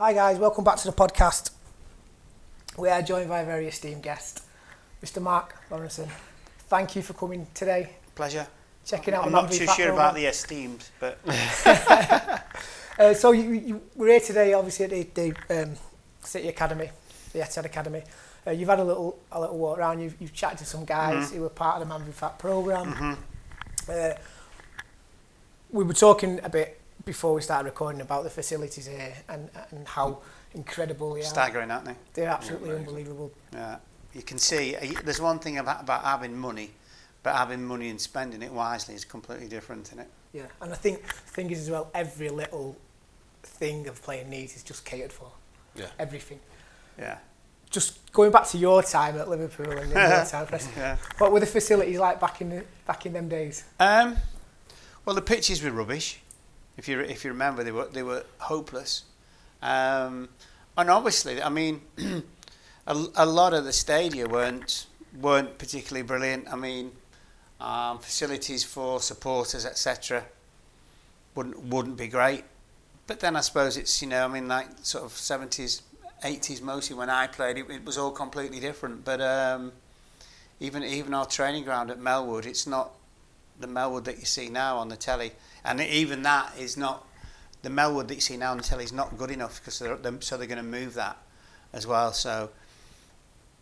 Hi guys, welcome back to the podcast. We are joined by a very esteemed guest, Mr. Mark Lawrenson. Thank you for coming today, Pleasure. checking out I'm not too sure about the esteemed, but Uh, so you, you, we're here today, obviously at the, the um, City Academy, the Etihad Academy. Uh, you've had a little a little walk around. You've, you've chatted to some guys Mhm. who were part of the Man Fat program. Mhm. Uh, we were talking a bit before we started recording about the facilities here and and how incredible they are. staggering, aren't they? They're absolutely amazing. unbelievable. Yeah. You can see uh, there's one thing about, about having money, but having money and spending it wisely is completely different, isn't it? Yeah, and I think the thing is as well, every little thing of playing needs is just catered for. Yeah. Everything. Yeah. Just going back to your time at Liverpool and your time, Chris, Yeah. what were the facilities like back in the, back in them days? Um, well, the pitches were rubbish. If you if you remember, they were they were hopeless. Um, and obviously, I mean, a, a lot of the stadia weren't weren't particularly brilliant. I mean, um, facilities for supporters, etc., wouldn't wouldn't be great. But then I suppose it's you know I mean like sort of seventies, eighties mostly when I played it, it was all completely different. But um, even even our training ground at Melwood, it's not the Melwood that you see now on the telly, and even that is not the Melwood that you see now on the telly is not good enough because they're, they're, so they're going to move that as well. So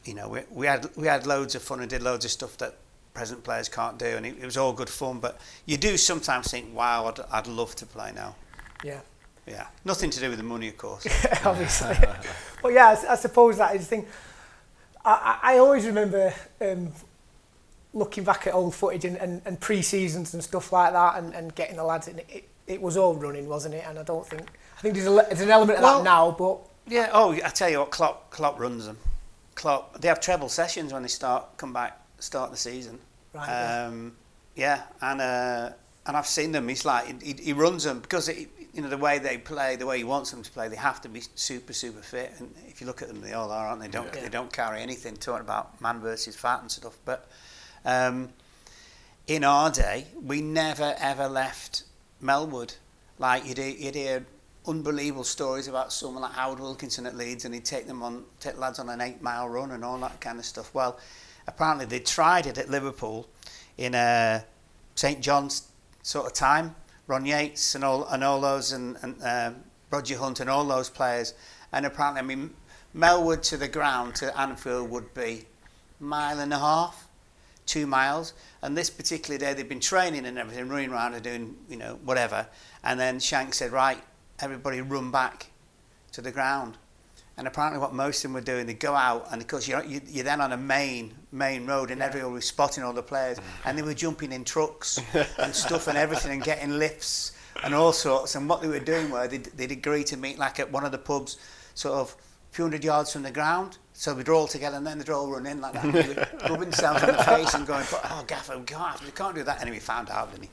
you know we, we had we had loads of fun and did loads of stuff that present players can't do, and it, it was all good fun. But you do sometimes think, wow, I'd, I'd love to play now. Yeah, Yeah, nothing to do with the money, of course. obviously. but yeah, I suppose that is the thing. I, I I always remember um, looking back at old footage and, and, and pre-seasons and stuff like that and, and getting the lads in. It, it was all running, wasn't it? And I don't think... I think there's, a, there's an element of Well- that now, but Yeah. Oh, I tell you what, Klopp, Klopp runs them. Klopp. They have treble sessions when they start come back start the season. Right, yeah. Um, yeah, and uh, and I've seen them. He's like he, he runs them because it, you know the way they play, the way he wants them to play. They have to be super super fit. And if you look at them, they all are, aren't they? Don't Yeah. they don't carry anything talking about man versus fat and stuff. But um, in our day, we never ever left Melwood. Like you'd you'd hear unbelievable stories about someone like Howard Wilkinson at Leeds, and he'd take them on, take lads on an eight mile run and all that kind of stuff. Well, apparently they tried it at Liverpool in uh, St John's sort of time. Ron Yeats and all and all those and, and um, Roger Hunt and all those players. And apparently, I mean, Melwood to the ground to Anfield would be mile and a half two miles. And this particular day, they'd been training and everything, running around and doing, you know, whatever. And then Shank said, right, everybody run back to the ground. And apparently what most of them were doing, they'd go out, and of course you're, you- you're then on a main main road, and everyone was spotting all the players, and they were jumping in trucks and stuff and everything, and getting lifts and all sorts. And what they were doing were they'd, they'd agree to meet like at one of the pubs, sort of a few hundred yards from the ground. So we'd all together, and then they'd all run in like that, rubbing themselves in the face and going, "Oh, Gaffer, we can't, we can't do that." And we found out, didn't he?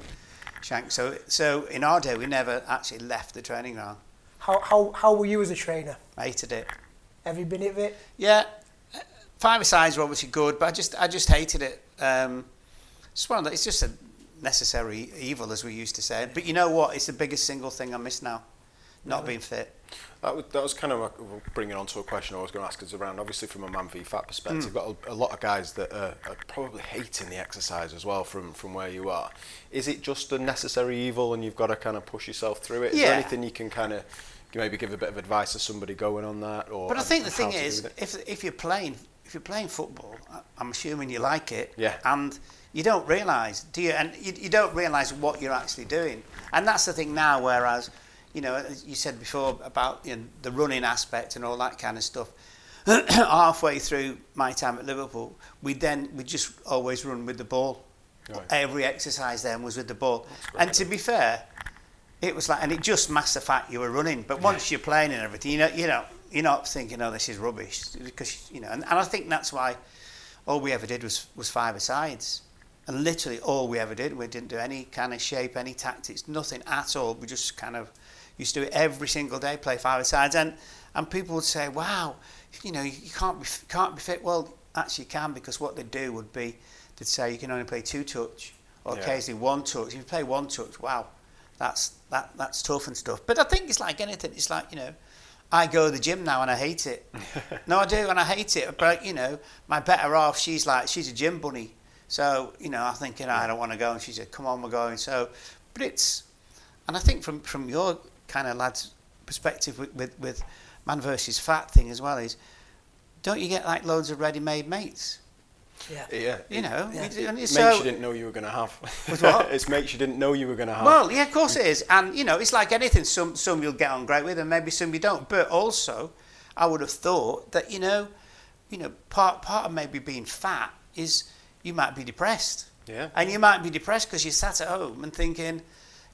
Shank. So, so in our day, we never actually left the training ground. how, how, how were you as a trainer? I hated it. Have you been at it? Yeah, five sides were obviously good, but I just I just hated it. Um, it's one of the, it's just a necessary evil, as we used to say. But you know what? It's the biggest single thing I miss now, not being fit. That was, that was kind of a, bringing on to a question I was going to ask us around. Obviously, from a man v fat perspective, mm. got a, a lot of guys that are, are probably hating the exercise as well from, from where you are. Is it just a necessary evil and you've got to kind of push yourself through it? Is Yeah. there anything you can kind of maybe give a bit of advice to somebody going on that? Or But I think the thing is, if if you're playing if you're playing football, I'm assuming you like it. Yeah. And you don't realise, do you? And you, you don't realise what you're actually doing. And that's the thing now. Whereas, you know, as you said before about you know, the running aspect and all that kind of stuff. Halfway through my time at Liverpool, we then we just always run with the ball. Right. Every exercise then was with the ball. And to be fair, it was like, and it just masked the fact you were running. But once you're playing and everything, you know, you know, you're not thinking, oh, this is rubbish, because you know. And, and I think that's why all we ever did was was five sides, and literally all we ever did. We didn't do any kind of shape, any tactics, nothing at all. We just kind of used to do it every single day, play five sides, and and people would say, wow, you know, you can't be can't be fit. Well, actually, you can because what they'd do would be they'd say you can only play two touch or Yeah. occasionally one touch. If you play one touch, wow, that's that that's tough and stuff. But I think it's like anything. It's like you know, I go to the gym now and I hate it. no, I do, and I hate it. But you know, my better half, she's like, she's a gym bunny. So you know, I'm thinking ah, I don't want to go, and she said, "Come on, we're going." So, but it's, and I think from from your kind of lads' perspective with with, with man versus fat thing as well is, don't you get like loads of ready-made mates? Yeah. Yeah. You know, Yeah. you- and Mates so, you didn't know you were going to have. With what? it's mates you didn't know you were going to have. Well, yeah, of course it is, and you know, it's like anything. Some some you'll get on great with, and maybe some you don't. But also, I would have thought that you know, you know, part part of maybe being fat is you might be depressed, yeah. and you might be depressed because you sat at home and thinking,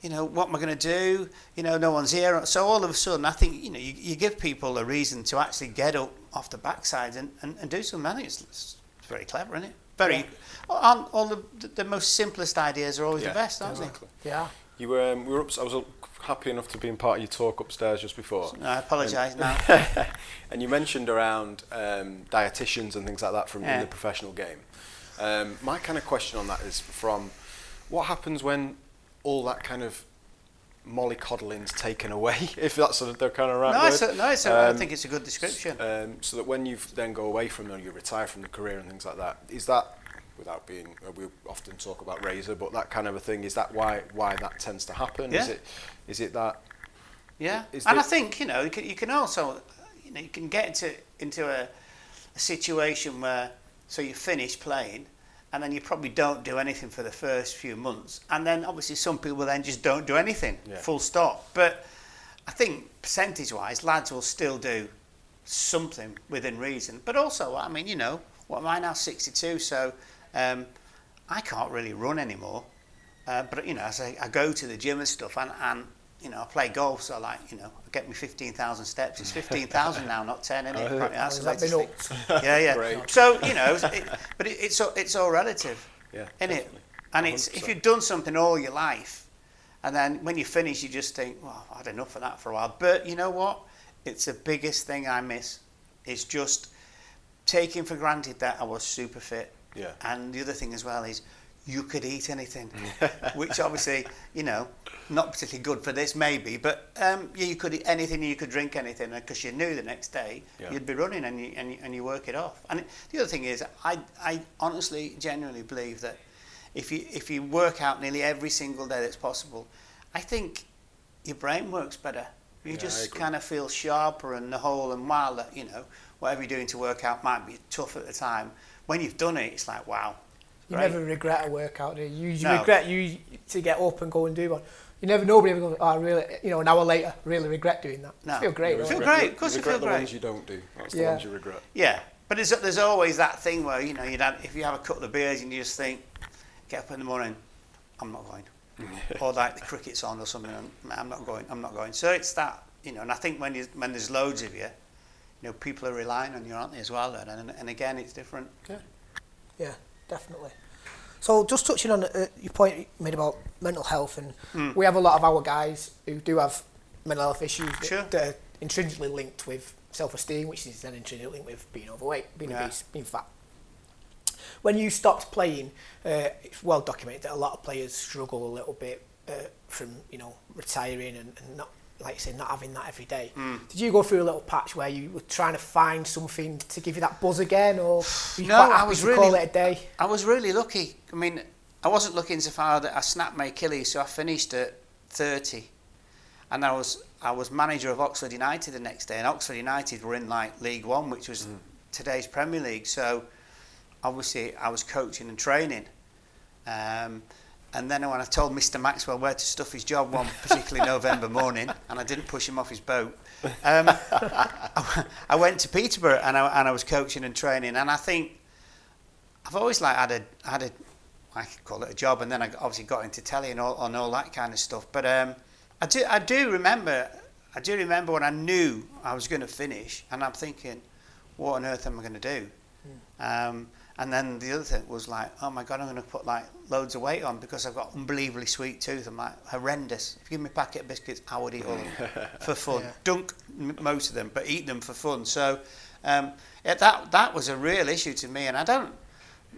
you know, what am I going to do? You know, no one's here. So all of a sudden, I think you know, you, you give people a reason to actually get up off the backside and, and, and do something. I think it's, it's very clever, isn't it? Very. Yeah. On all the, the most simplest ideas are always Yeah, the best, aren't exactly. Yeah. You were, um, we were up, I was happy enough to be in part of your talk upstairs just before. No, I apologise now. and you mentioned around um, dietitians and things like that from in Yeah. the professional game. Um, my kind of question on that is from what happens when all that kind of mollycoddling's taken away, if that's the kind of right No, word. it's a, no, it's a, I Um, think it's a good description. Um, so that when you then go away from them, you retire from the career and things like that. Is that, without being, uh, we often talk about razor, but that kind of a thing. Is that why why that tends to happen? Is Yeah. it is it that? yeah, and the- I think you know you can, you can also you know you can get into into a, a situation where so you finish playing. And then you probably don't do anything for the first few months, and then obviously some people then just don't do anything, Yeah. full stop. But I think percentage-wise, lads will still do something within reason. But also, I mean, you know, what am I now? 62, so um, I can't really run anymore. Uh, but you know, as I, I go to the gym and stuff, and, and you know, I play golf, so I like, you know, I get me 15,000 steps. It's 15,000 now, not 10, isn't it? Oh, Has that's the that been think. Yeah, yeah. So you know, it, but it, it's all, it's all relative, Yeah, isn't it? And it's if you've done something all your life, and then when you finish, you just think, well, I had enough of that for a while. But you know what? It's the biggest thing I miss. It's just taking for granted that I was super fit. Yeah. And the other thing as well is you could eat anything, which obviously, you know, not particularly good for this maybe, but um, yeah, you could eat anything, you could drink anything, because you knew the next day Yeah. you'd be running and you, and, you, and you work it off. And the other thing is, I, I honestly, genuinely believe that if you, if you work out nearly every single day that's possible, I think your brain works better. You Yeah, just kind of feel sharper and the whole, and while, you know, whatever you're doing to work out might be tough at the time, when you've done it, it's like, wow. You great. never regret a workout, do you? You, you No. regret you to get up and go and do one. You never, nobody ever goes, oh, I really, you know, an hour later, really regret doing that. No. You feel great, You feel great, of course you regret feel the ones you don't do. That's the ones you regret. Yeah, but there's, there's always that thing where, you know, you'd have, if you have a couple of beers and you just think, get up in the morning, I'm not going. or like the cricket's on or something, I'm not going, I'm not going. So it's that, you know, and I think when, you, when there's loads of you, you know, people are relying on you, aren't they, as well? then? And, and again, it's different. Yeah, yeah, definitely. So just touching on uh, your point you made about mental health, and Hmm. we have a lot of our guys who do have mental health issues that, Sure. that are intrinsically linked with self-esteem, which is then intrinsically linked with being overweight, being Yeah. obese, being fat. When you stopped playing, uh, it's well documented that a lot of players struggle a little bit uh, from you know retiring and, and not like you say not having that every day. Hmm. Did you go through a little patch where you were trying to find something to give you that buzz again, or were you No, quite I happy was to really- call it a day? I was really lucky. I mean, I wasn't lucky insofar that I snapped my Achilles, so I finished at 30. And I was I was manager of Oxford United the next day, and Oxford United were in like League One, which was today's Premier League. So obviously I was coaching and training. Um, and then when I told Mr. Maxwell where to stuff his job one particularly November morning, and I didn't push him off his boat, um, I, I went to Peterborough and I, and I was coaching and training. And I think I've always like had a had a I could call it a job, and then I obviously got into telly and all and all that kind of stuff. But um, I do I do remember I do remember when I knew I was going to finish, and I'm thinking, what on earth am I going to do? Um, and then the other thing was like, oh my god, I'm going to put like loads of weight on because I've got unbelievably sweet tooth. I'm like horrendous. If you give me a packet of biscuits, I would eat all of them for fun. Yeah. Dunk m- most of them, but eat them for fun. So um, yeah, that that was a real issue to me, and I don't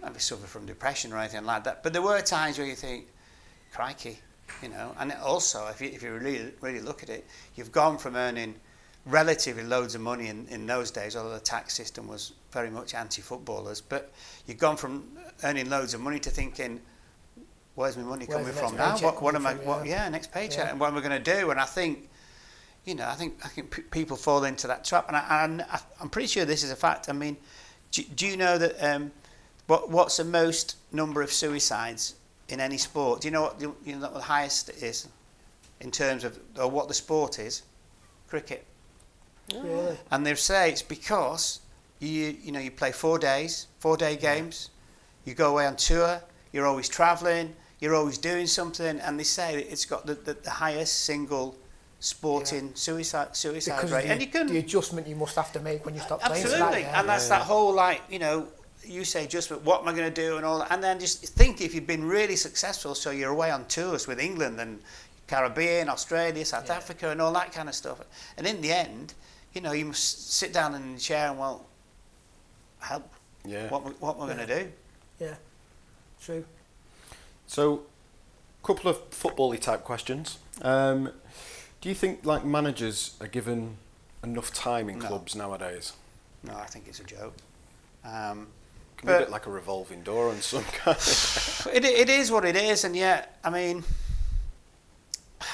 maybe suffer from depression or anything like that. But there were times where you think, crikey, you know. And also, if you if you really really look at it, you've gone from earning relatively loads of money in, in those days, although the tax system was very much anti-footballers. But you've gone from earning loads of money to thinking, where's my money Where's coming from now? What, what am I? What, yeah. next paycheck, Yeah. and what am I going to do? And I think, you know, I think I think p- people fall into that trap, and, I, and I, I'm pretty sure this is a fact. I mean, do, do you know that? Um, what what's the most number of suicides in any sport? Do you know what the, you know what the highest is in terms of or what the sport is? Cricket. Really? And they say it's because you you know you play four days, four day games, you go away on tour, you're always travelling, you're always doing something, and they say it's got the, the, the highest single sporting suicide suicide Because rate, the, and you can the adjustment you must have to make when you stop playing. for that, absolutely, yeah. and that's that whole like you know. You say just what am I going to do and all that, and then just think if you've been really successful, so you're away on tours with England and Caribbean, Australia, South Yeah. Africa, and all that kind of stuff. And in the end, you know, you must sit down in the chair and well, help. Yeah. What we- what we're going to do? yeah, true. So, a couple of football-y type questions. Um, do you think like managers are given enough time in No. clubs nowadays? No, I think it's a joke. Um, Can be a bit like a revolving door on some kind. it, it is what it is, and yet, I mean,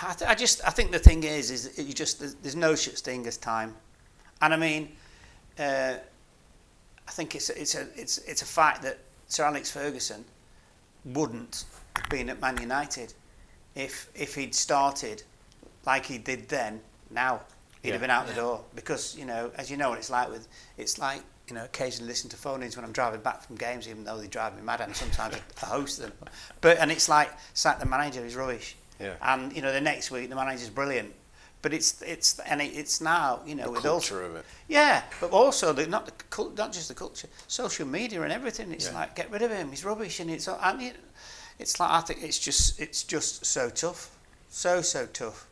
I, th- I just I think the thing is, is you just there's, there's no such thing as time, and I mean, uh, I think it's a, it's a it's it's a fact that Sir Alex Ferguson wouldn't have been at Man United if if he'd started like he did then. Now he'd Yeah. have been out the door because you know, as you know, what it's like with it's like you know, occasionally listen to phone-ins when I'm driving back from games, even though they drive me mad, and sometimes I host them. But and it's like it's like the manager is rubbish, Yeah. and you know the next week the manager's brilliant. But it's it's and it, it's now you know the with culture also of it. yeah, but also the, not the cul- not just the culture, social media and everything. It's Yeah. like get rid of him. He's rubbish, and it's and it, it's like I think it's just it's just so tough, so so tough.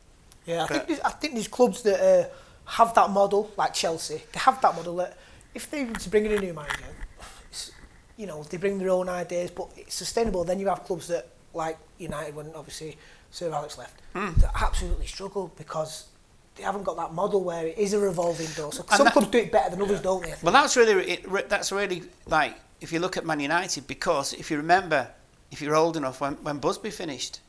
Yeah, I think there's, I think there's clubs that uh, have that model, like Chelsea. They have that model that if they were to bring in a new manager, it's, you know, they bring their own ideas, but it's sustainable. Then you have clubs that, like United, when obviously Sir Alex left, Hmm. that absolutely struggle because they haven't got that model where it is a revolving door. So And some that- clubs do it better than others, don't they? Well, that's really it, that's really like if you look at Man United because if you remember, if you're old enough, when when Busby finished,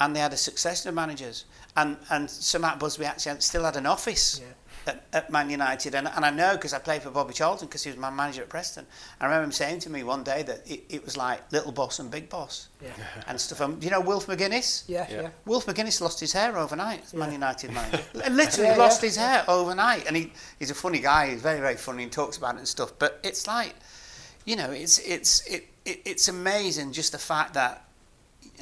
and they had a succession of managers, and and Sir Matt Busby actually had- still had an office. Yeah. At, at Man United, and, and I know because I played for Bobby Charlton because he was my manager at Preston. I remember him saying to me one day that it, it was like little boss and big boss Yeah. and stuff. Do you know Wilf McGuinness? Yeah, Yeah. yeah. Wilf McGuinness lost his hair overnight as Man United manager. Literally Yeah, lost yeah. his hair overnight. And he, he's a funny guy. He's very, very funny and talks about it and stuff. But it's like, you know, it's it's it, it it's amazing just the fact that,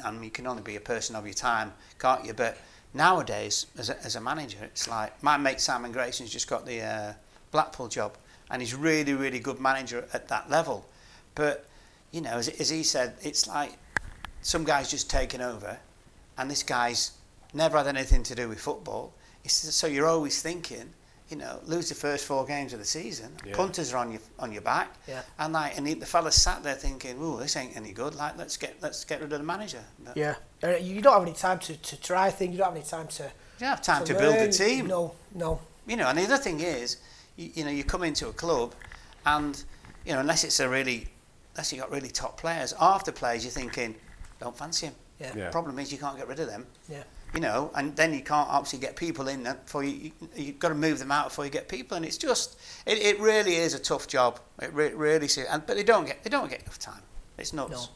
I mean, you can only be a person of your time, can't you? But nowadays, as a, as a manager, it's like my mate Simon Grayson's just got the uh, Blackpool job, and he's really, really good manager at that level. But you know, as, as he said, it's like some guy's just taken over, and this guy's never had anything to do with football. It's, so you're always thinking, you know, lose the first four games of the season, Yeah. punters are on your on your back, Yeah. and like, and the the fellas sat there thinking, "Ooh, this ain't any good. Like, let's get let's get rid of the manager." But Yeah. Uh, You don't have any time to, to try things. You don't have any time to. You don't have time to, build a team. No, no. You know, and the other thing is, you, you know, you come into a club, and you know, unless it's a really, unless you got really top players, after players you're thinking, don't fancy him. Yeah. Yeah. Problem is, you can't get rid of them. Yeah. You know, and then you can't obviously get people in that before you, you you've got to move them out before you get people, and it's just, it, it really is a tough job. It re- really is, and but they don't get they don't get enough time. It's nuts.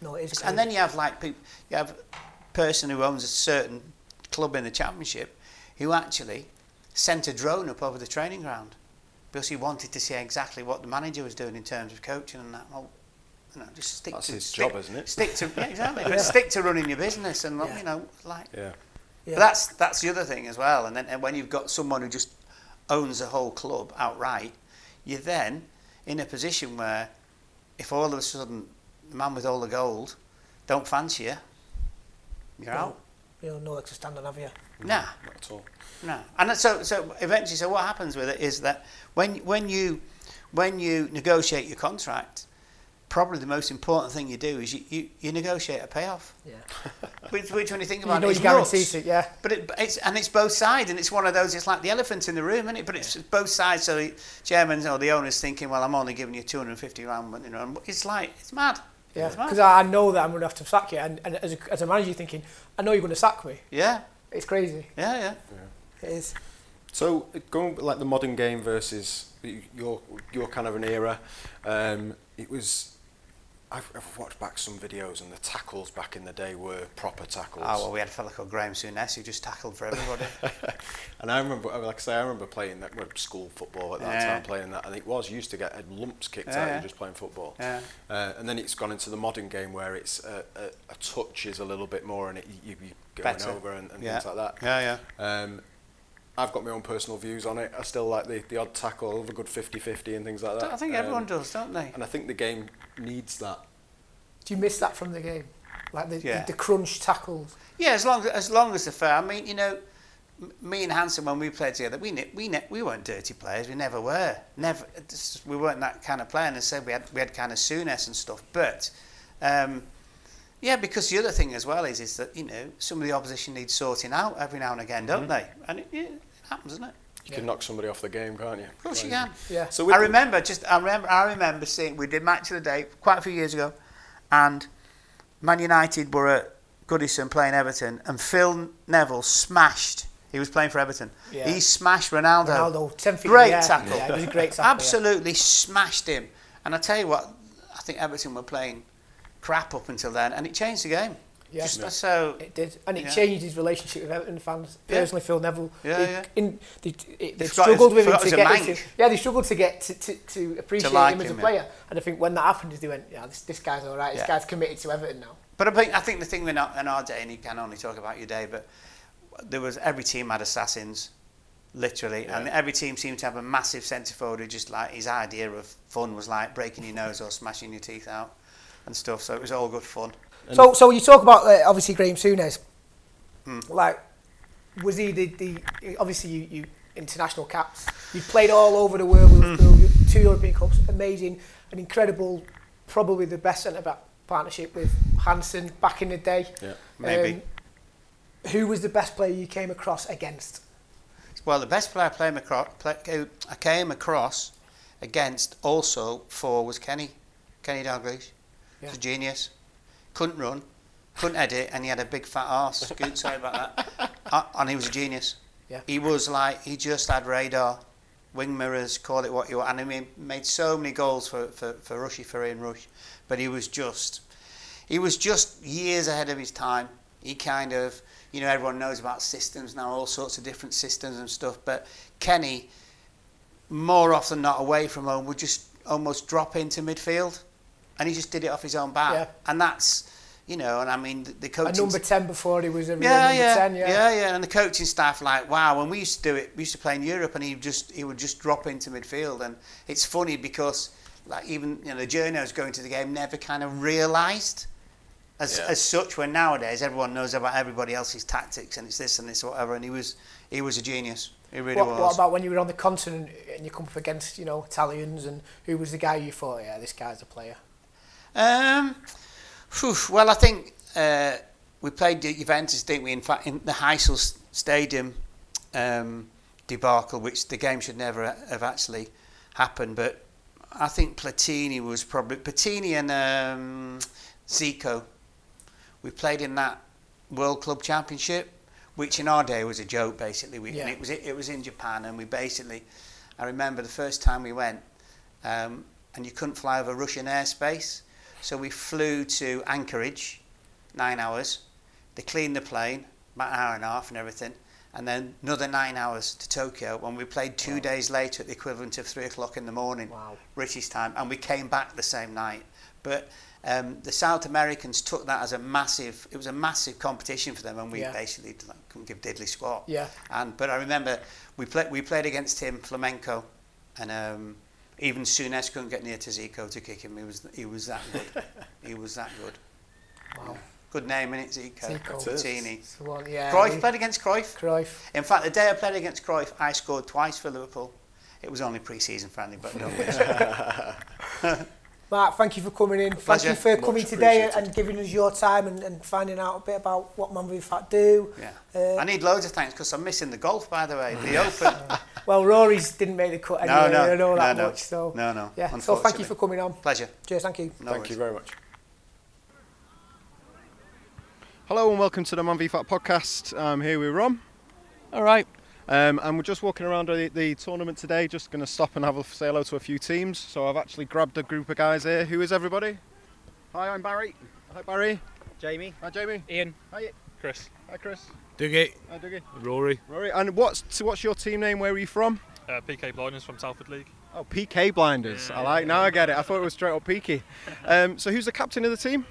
No. No, it is. It's- and then you have like people, you have a person who owns a certain club in the championship who actually sent a drone up over the training ground because he wanted to see exactly what the manager was doing in terms of coaching and that. Well, you know, just stick That's to his stick, job, isn't it? Stick to yeah, exactly. Yeah. Stick to running your business and Yeah. you know like. Yeah. Yeah. But that's that's the other thing as well. And then and when you've got someone who just owns a whole club outright, you're then in a position where if all of a sudden the man with all the gold don't fancy you, you're No. out. You know, no leg to stand on, have you? Nah, Not at all. no. And so so eventually, so what happens with it is that when when you when you negotiate your contract, probably the most important thing you do is you, you, you negotiate a payoff. Yeah. Which, which when you think You about know it, you is guarantee nuts. it, yeah. But it, it's and it's both sides, and it's one of those. It's like the elephant in the room, isn't it? But it's both sides. So the chairman or the owner's thinking, well, I'm only giving you 250 grand, you know, and it's like it's mad. Yeah, because I I know that I'm going to have to sack you, and, and as, a, as a manager, you're thinking, I know you're going to sack me. yeah, It's crazy. yeah, yeah. It is. So going like the modern game versus your your kind of an era, um, it was. I've, I've watched back some videos and the tackles back in the day were proper tackles. Oh well, we had a fellow called Graham Souness who just tackled for everybody. and I remember, like I say, I remember playing that well, school football at that Yeah. time, playing that, and it was used to get lumps kicked Yeah, out you just playing football. Yeah. Uh, and then it's gone into the modern game where it's uh, a, a touch is a little bit more, and it, you, you going Better. over and, and Yeah. things like that. yeah, yeah. Um, I've got my own personal views on it. I still like the, the odd tackle, a good 50-50 and things like that. I think Um, everyone does, don't they? And I think the game needs that. Do you miss that from the game? Like the, Yeah. the, the crunch tackles? Yeah, as long as as long as they're fair. I mean, you know, me and Hansen when we played together, we ne- we ne- we weren't dirty players. We never were. Never. it's- We weren't that kind of player. And as I said we had we had kind of Souness and stuff. But um, yeah, because the other thing as well is is that you know some of the opposition needs sorting out every now and again, don't mm-hmm. they? And it, it happens, doesn't it? You can knock somebody off the game, can't you? Of course you can. Yeah. So I remember just I remember I remember seeing we did match of the day quite a few years ago, and Man United were at Goodison playing Everton, and Phil Neville smashed. He was playing for Everton. Yeah. He smashed Ronaldo. Ronaldo, 10 feet Great the tackle. Yeah, it was a great tackle. yeah. Absolutely smashed him. And I tell you what, I think Everton were playing crap up until then, and it changed the game. Yeah. Just so It did, and it Yeah. changed his relationship with Everton fans. Yeah. Personally, Phil Neville. Yeah, they, yeah. In, they, they, they struggled his- with him to he was a get him to, Yeah, they struggled to get to, to, to appreciate like him as a him, yeah. player. And I think when that happened, they went, "Yeah, this, this guy's all right. This Yeah. guy's committed to Everton now." But I think I think the thing in our, in our day, and you can only talk about your day, but there was every team had assassins, literally, and every team seemed to have a massive centre forward who just like his idea of fun was like breaking your nose or smashing your teeth out and stuff. So it was all good fun. So, so you talk about uh, obviously Graham Souness. Hmm. Like, was he the, the obviously you, you international caps? You've played all over the world with Hmm. Two European Cups, amazing, an incredible, probably the best centre back partnership with Hansen back in the day. Yeah. Maybe. Um, who was the best player you came across against? Well, the best player I, played across, play, I came across against also for was Kenny, Kenny Dalglish. Yeah. He's a genius. Couldn't run, couldn't edit, and he had a big fat arse. Good, sorry about that. Uh, and he was a genius. Yeah. He was like he just had radar, wing mirrors, call it what you want. And mean, made so many goals for for for Rushy for Ian Rush, but he was just he was just years ahead of his time. He kind of, you know, everyone knows about systems now, all sorts of different systems and stuff. But Kenny, more often than not, away from home, would just almost drop into midfield, and he just did it off his own bat. Yeah. And that's, you know, and I mean, the, the A number ten before he was a yeah, number yeah, ten. Yeah, yeah, yeah, and the coaching staff like, wow. When we used to do it, we used to play in Europe, and he just he would just drop into midfield, and it's funny because like even you know the journos going to the game never kind of realised as Yeah. as such. When nowadays everyone knows about everybody else's tactics and it's this and this or whatever, and he was he was a genius. He really What, was. what about when you were on the continent and you come up against you know Italians and who was the guy you thought, yeah, this guy's a player? Um, phew, well, I think uh, we played the Juventus, didn't we? In fact, in the Heysel Stadium um, debacle, which the game should never have actually happened. But I think Platini was probably Platini and um, Zico. We played in that World Club Championship, which in our day was a joke. Basically, we, Yeah. and it was it was in Japan, and we basically. I remember the first time we went, um, and you couldn't fly over Russian airspace. So we flew to Anchorage, nine hours. They cleaned the plane, about an hour and a half and everything. And then another nine hours to Tokyo when we played two days later at the equivalent of three o'clock in the morning, Wow. British time. And we came back the same night. But um, the South Americans took that as a massive, it was a massive competition for them. And we Yeah. basically like, couldn't give diddly squat. Yeah. And but I remember we played we played against him Flamengo, and um, even Souness couldn't get near to Zico to kick him. He was he was that good. he was that good. Wow. Good name, innit, Zico? Zico. It is. Platini. The one, yeah. Cruyff he- played against Cruyff. Cruyff. In fact, the day I played against Cruyff, I scored twice for Liverpool. It was only pre-season friendly, but don't wish. Well, Mark, thank you for coming in. Thank you for Much coming today and giving us your time and, and finding out a bit about what Man v Fat do. Yeah. Uh, I need loads of thanks because I'm missing the golf, by the way. The Open. Well, Rory's didn't make the cut No, anyway. no, I know that no, no. much. So No, no, Yeah. So thank you for coming on. Pleasure. Cheers. Thank you. No Thank worries. you very much. Hello and welcome to the Man v Fat podcast. I'm here with Rom. All right. Um, and we're just walking around the, the tournament today, just going to stop and have a say hello to a few teams. So I've actually grabbed a group of guys here. Who is everybody? Hi, I'm Barry. Hi, Barry. Jamie. Hi, Jamie. Ian. Hi, Chris. Hi, Chris. Dougie, Hi, Dougie. Rory, Rory. And what's so what's your team name? Where are you from? uh, PK Blinders from Salford League. Oh, PK Blinders. I like. Now I get it. I thought it was straight up Peaky. Um, so who's the captain of the team?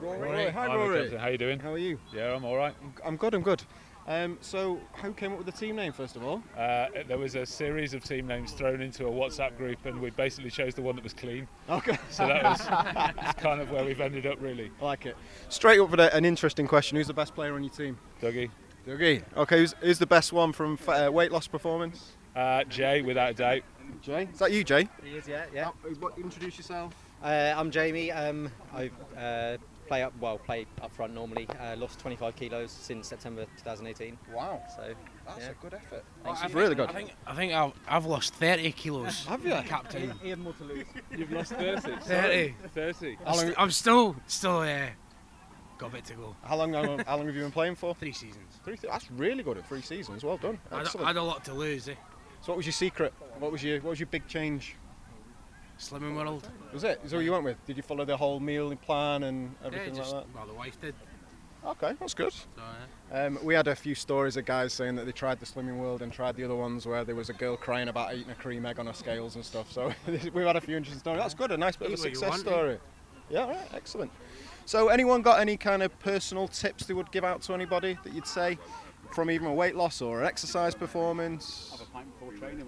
Rory. Hi, I'm the Rory. captain. How you doing? How are you? Yeah, I'm all right. I'm good. I'm good. Um, so who came up with the team name first of all? Uh, there was a series of team names thrown into a WhatsApp group, and we basically chose the one that was clean. Okay. So that was that's kind of where we've ended up, really. I like it. Straight up with a, an interesting question. Who's the best player on your team? Dougie, Dougie. Okay, who's, who's the best one from fa- uh, weight loss performance? uh, Jay, without a doubt. Jay. Is that you, Jay? He is, yeah, yeah. Uh, what, introduce yourself. Uh, I'm Jamie. Um, I uh, play up, well, play up front normally. Uh, lost 25 kilos since September 2018. Wow, So, that's Yeah. a good effort. Thanks. That's really good. I think I think I've, I've lost 30 kilos. Have you? Captain. he had more to lose. You've lost 30. 30. 30. How long, I'm still still uh, got a bit to go. how long? How long have you been playing for? Three seasons. Three. That's really good at three seasons. Well done. I had, I had a lot to lose. Eh? So what was your secret? What was your What was your big change? Slimming world. Was it? Is that what you went with? Did you follow the whole meal plan and Yeah, everything just like well, the wife did. Okay, that's good. So, uh, Um, we had a few stories of guys saying that they tried the Slimming World and tried the other ones where there was a girl crying about eating a cream egg on her scales and stuff. So we've had a few interesting stories. That's good, a nice bit of a Eat what you success story. Yeah, right, excellent. So anyone got any kind of personal tips they would give out to anybody that you'd say from even a weight loss or an exercise performance? Have a pint before training.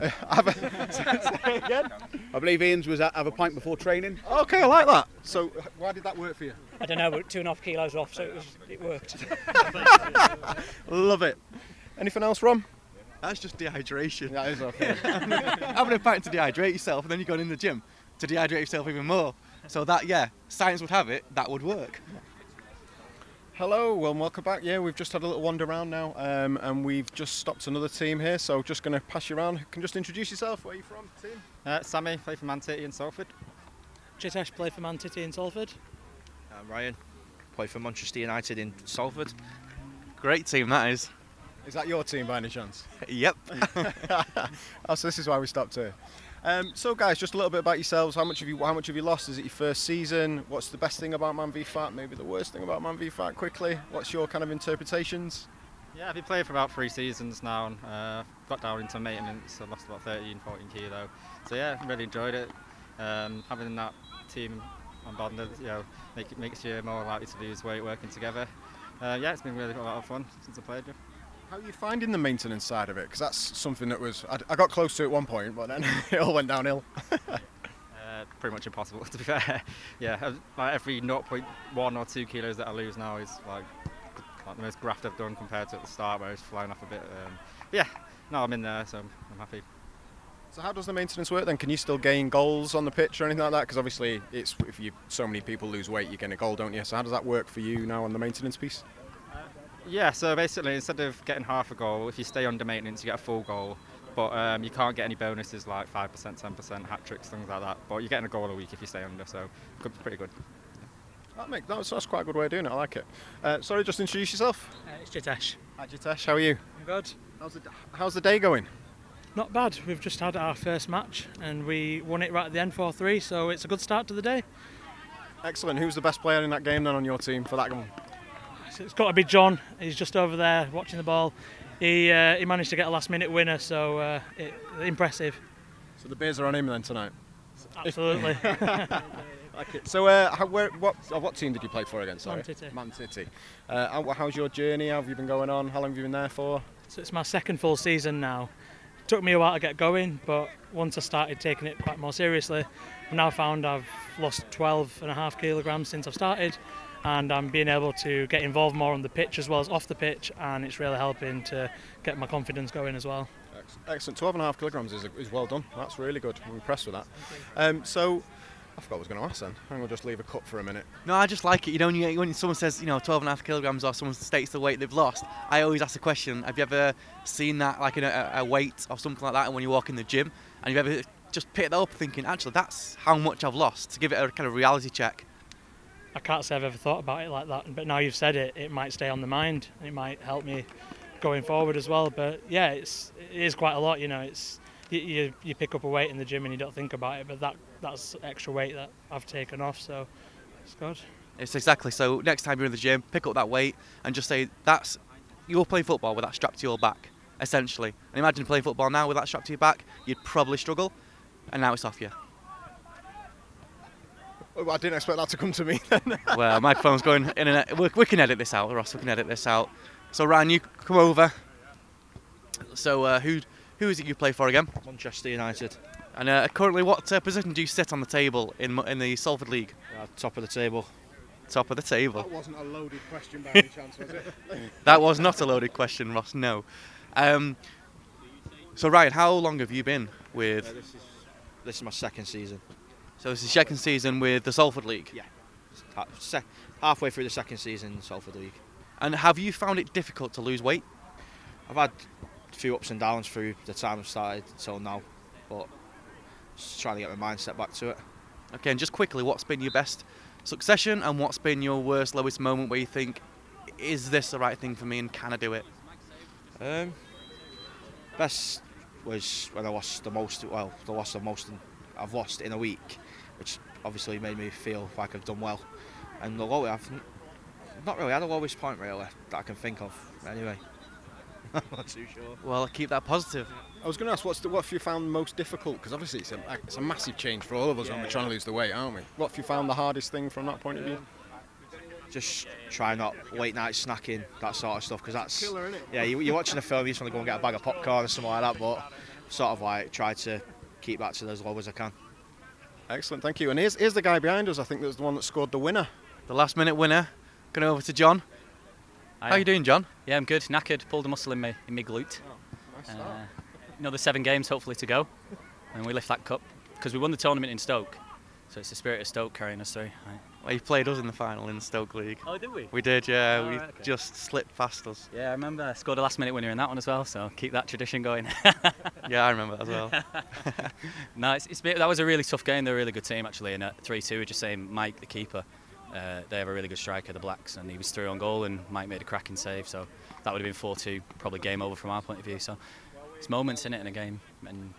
have a, say again? I believe Ian's was at, have a pint before training. Okay, I like that. So why did that work for you? I don't know, but two and a half kilos off, so it was it worked. Love it. Anything else, Rom? That's just dehydration. That is okay. Having a pint to dehydrate yourself, and then you're going in the gym to dehydrate yourself even more. So that, yeah, science would have it, that would work. Hello, well, welcome back. Yeah, we've just had a little wander around now, um, and we've just stopped another team here. So, just going to pass you around. You can just introduce yourself. Where are you from, team? Uh, Sammy, play for Man City in Salford. Jitesh play for Man City in Salford. I'm Ryan, play for Manchester United in Salford. Great team that is. Is that your team by any chance? Yep. oh, so this is why we stopped here. Um, so, guys, just a little bit about yourselves. How much have you? How much have you lost? Is it your first season? What's the best thing about Man v Fat? Maybe the worst thing about Man v Fat? Quickly, what's your kind of interpretations? Yeah, I've been playing for about three seasons now and uh, got down into maintenance. I lost about 13, 14 kilo. So yeah, really enjoyed it. Um, having that team on bonded, you know, make, makes you more likely to lose weight working together. Uh, yeah, it's been really a lot of fun since I played. How are you finding the maintenance side of it? Because that's something that was I, I got close to at one point, but then it all went downhill. Uh, pretty much impossible to be fair. yeah, like every 0.1 or 2 kilos that I lose now is like, like the most graft I've done compared to at the start where I was flying off a bit. Um, yeah, no, I'm in there, so I'm, I'm happy. So how does the maintenance work then? Can you still gain goals on the pitch or anything like that? Because obviously, it's if you so many people lose weight, you gain a goal, don't you? So how does that work for you now on the maintenance piece? Yeah, so basically, instead of getting half a goal, if you stay under maintenance, you get a full goal. But um, you can't get any bonuses like 5%, 10%, hat tricks, things like that. But you're getting a goal a week if you stay under, so good, pretty good. That make, that's, that's quite a good way of doing it. I like it. Uh, sorry, just introduce yourself. Uh, it's Jitesh. Hi, Jitesh. How are you? I'm good. How's the, how's the day going? Not bad. We've just had our first match and we won it right at the end 4 3, so it's a good start to the day. Excellent. Who's the best player in that game then on your team for that one? It's got to be John. He's just over there watching the ball. He, uh, he managed to get a last minute winner, so uh, it, impressive. So the beers are on him then tonight. Absolutely. Like it. So uh, how, where, what uh, what team did you play for again? Sorry. Man City. Man City. Uh, how- how's your journey? How have you been going on? How long have you been there for? So it's my second full season now. It Took me a while to get going, but once I started taking it quite more seriously, I've now found I've lost 12 and a half kilograms since I've started, and I'm being able to get involved more on the pitch as well as off the pitch, and it's really helping to get my confidence going as well. Excellent. 12 and a half kilograms is, is well done. That's really good. I'm impressed with that. Um, so I forgot what I was going to ask then. I'm going to just leave a cut for a minute. No, I just like it. You know, when, you, when someone says, you know, 12 and a half kilograms or someone states the weight they've lost, I always ask the question, have you ever seen that, like in a, a weight or something like that, and when you walk in the gym, and you've ever just picked that up thinking, actually, that's how much I've lost, to give it a kind of reality check? I can't say I've ever thought about it like that, but now you've said it, it might stay on the mind and it might help me going forward as well. But yeah, it's it is quite a lot. You know, it's you, you, pick up a weight in the gym and you don't think about it, but that that's extra weight that I've taken off, so it's good. It's exactly so. Next time you're in the gym, pick up that weight and just say, that's you're playing football with that strapped to your back, essentially. And imagine playing football now with that strapped to your back, you'd probably struggle, and now it's off you. Oh, I didn't expect that to come to me. then. well, my phone's going in and out. We, we can edit this out, Ross. We can edit this out. So Ryan, you come over. So uh, who who is it you play for again? Manchester United. And uh, currently, what uh, position do you sit on the table in in the Salford League? Uh, top of the table. Top of the table. That wasn't a loaded question by any chance, was it? that was not a loaded question, Ross. No. Um, so Ryan, how long have you been with? this, is, this is my second season. So this is second season with the Salford League. Yeah. Se- halfway through the second season in Salford League. And have you found it difficult to lose weight? I've had a few ups and downs through the time I've started till now, but just trying to get my mindset back to it. Okay, and just quickly, what's been your best succession and what's been your worst, lowest moment where you think, is this the right thing for me and can I do it? Um, best was when I lost the most. Well, the loss of most I've lost in a week, which obviously made me feel like I've done well. And the low, I've not really had a lowest point really that I can think of. Anyway, I'm not too sure. Well, keep that positive. I was going to ask, what's the, what have you found most difficult? Because obviously it's a, it's a massive change for all of us when Yeah, we're trying to lose the weight, aren't we? What have you found the hardest thing from that point of view? Just try not late night snacking, that sort of stuff, because that's Killer, innit? yeah. You, you're watching a film, you just want to go and get a bag of popcorn or something like that, but sort of like try to keep that to as low as I can. Excellent, thank you. And here's, here's the guy behind us, I think that's the one that scored the winner. The last minute winner. Going over to John. How are you doing, John? Yeah, I'm good. Knackered. Pulled a muscle in my in my glute. Nice Uh, another seven games hopefully to go, and we lift that cup because we won the tournament in Stoke. So it's the spirit of Stoke carrying us through. Right. Well, you played us in the final in the Stoke League. Oh, did we? We did, yeah. Oh, we right, okay. just slipped past us. Yeah, I remember. I scored a last minute winner in that one as well. So keep that tradition going. Yeah, I remember that as well. no, it's, that was a really tough game. They're a really good team actually. And at three-two, we're just saying Mike, the keeper. Uh, they have a really good striker, the Blacks, and he was through on goal, and Mike made a cracking save. So that would have been 4-2, probably game over from our point of view. So it's moments in it in a game, and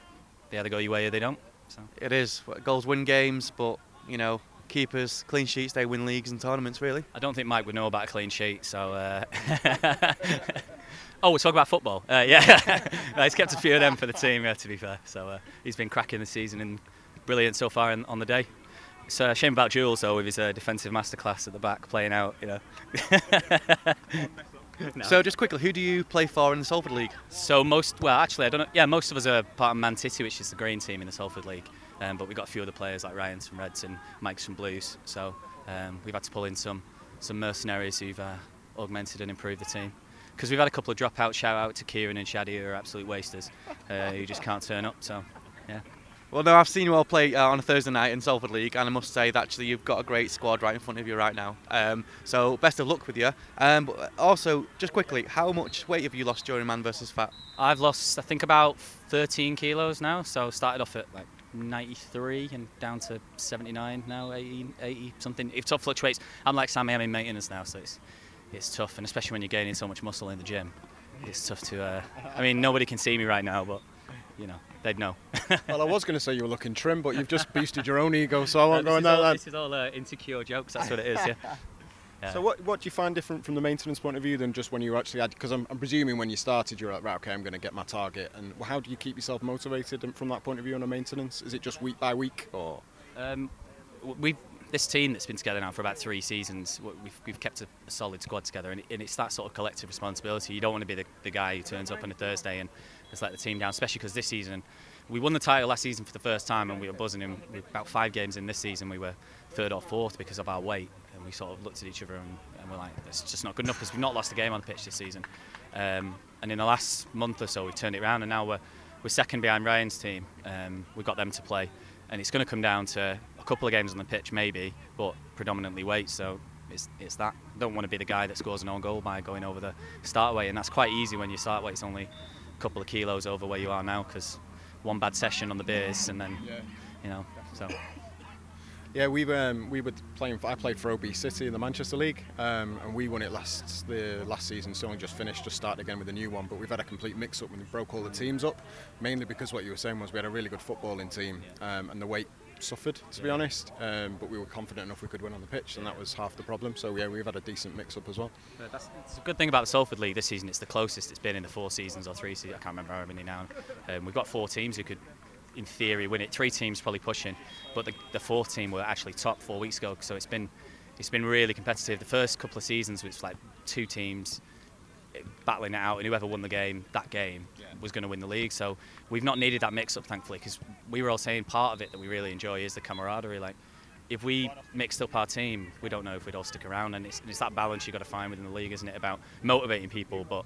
they either go your way or they don't. So It is. Goals win games, but, you know, keepers, clean sheets, they win leagues and tournaments, really. I don't think Mike would know about a clean sheet. So. Uh, oh, we're talking about football. Uh, yeah, no, he's kept a few of them for the team. Yeah, to be fair, so uh, he's been cracking the season and brilliant so far in, on the day. It's a shame about Jules though, with his uh, defensive masterclass at the back playing out. You know. No. So, just quickly, who do you play for in the Salford League? So most, well, actually, I don't know. Yeah, most of us are part of Man City, which is the green team in the Salford League. Um, but we've got a few other players like Ryan's from Reds and Mike's from Blues. So um, we've had to pull in some some mercenaries who've uh, augmented and improved the team. Because we've had a couple of dropouts. Shout out to Kieran and Shadi, who are absolute wasters, uh, who just can't turn up. So yeah. Well, no, I've seen you all play uh, on a Thursday night in Salford League, and I must say that actually you've got a great squad right in front of you right now. Um, so, best of luck with you. Um, but also, just quickly, how much weight have you lost during Man versus Fat? I've lost, I think, about 13 kilos now. So started off at like 93 and down to 79 now, 80, 80 something. It tough fluctuates. I'm like Sam, I'm in maintenance now, so it's it's tough, and especially when you're gaining so much muscle in the gym, it's tough to. Uh, I mean, nobody can see me right now, but you know, they'd know. well, I was going to say you were looking trim, but you've just boosted your own ego, so I won't go in all, there. this is all uh, insecure jokes. That's what it is. Yeah. Yeah. So what, what do you find different from the maintenance point of view than just when you actually had? Because I'm, I'm presuming when you started, you're like, right, okay, I'm going to get my target. And how do you keep yourself motivated from that point of view on a maintenance? Is it just week by week, or Um, we've this team that's been together now for about three seasons. We've, we've kept a, a solid squad together, and, it, and it's that sort of collective responsibility. You don't want to be the, the guy who turns up on a Thursday and has let the team down, especially because this season we won the title last season for the first time, and we were buzzing. And we- about five games in this season, we were third or fourth because of our weight, and we sort of looked at each other and, and we're like, "It's just not good enough," because we've not lost a game on the pitch this season. Um, and in the last month or so, we've turned it around, and now we're we're second behind Ryan's team. Um, we've got them to play, and it's going to come down to a couple of games on the pitch maybe, but predominantly weight. So it's it's that. I don't want to be the guy that scores an own goal by going over the start weight, and that's quite easy when your start weight's only a couple of kilos over where you are now because one bad session on the beers and then you know so. Yeah, we um, we were playing. I played for OB City in the Manchester League, um, and we won it last the last season. So only just finished, just started again with a new one. But we've had a complete mix-up when we broke all the teams up, mainly because what you were saying was we had a really good footballing team, um, and the weight suffered, to be honest. Um, but we were confident enough we could win on the pitch, and that was half the problem. So yeah, we've had a decent mix-up as well. That's, that's a good thing about the Salford League this season. It's the closest it's been in the four seasons or three seasons. I can't remember how many now. Um, we've got four teams who could in theory win it. Three teams probably pushing, but the, the fourth team were actually top four weeks ago. So it's been it's been really competitive. The first couple of seasons was like two teams battling it out, and whoever won the game that game was going to win the league. So we've not needed that mix up, thankfully, because we were all saying part of it that we really enjoy is the camaraderie. Like if we mixed up our team, we don't know if we'd all stick around, and it's, it's that balance you've got to find within the league, isn't it? About motivating people, but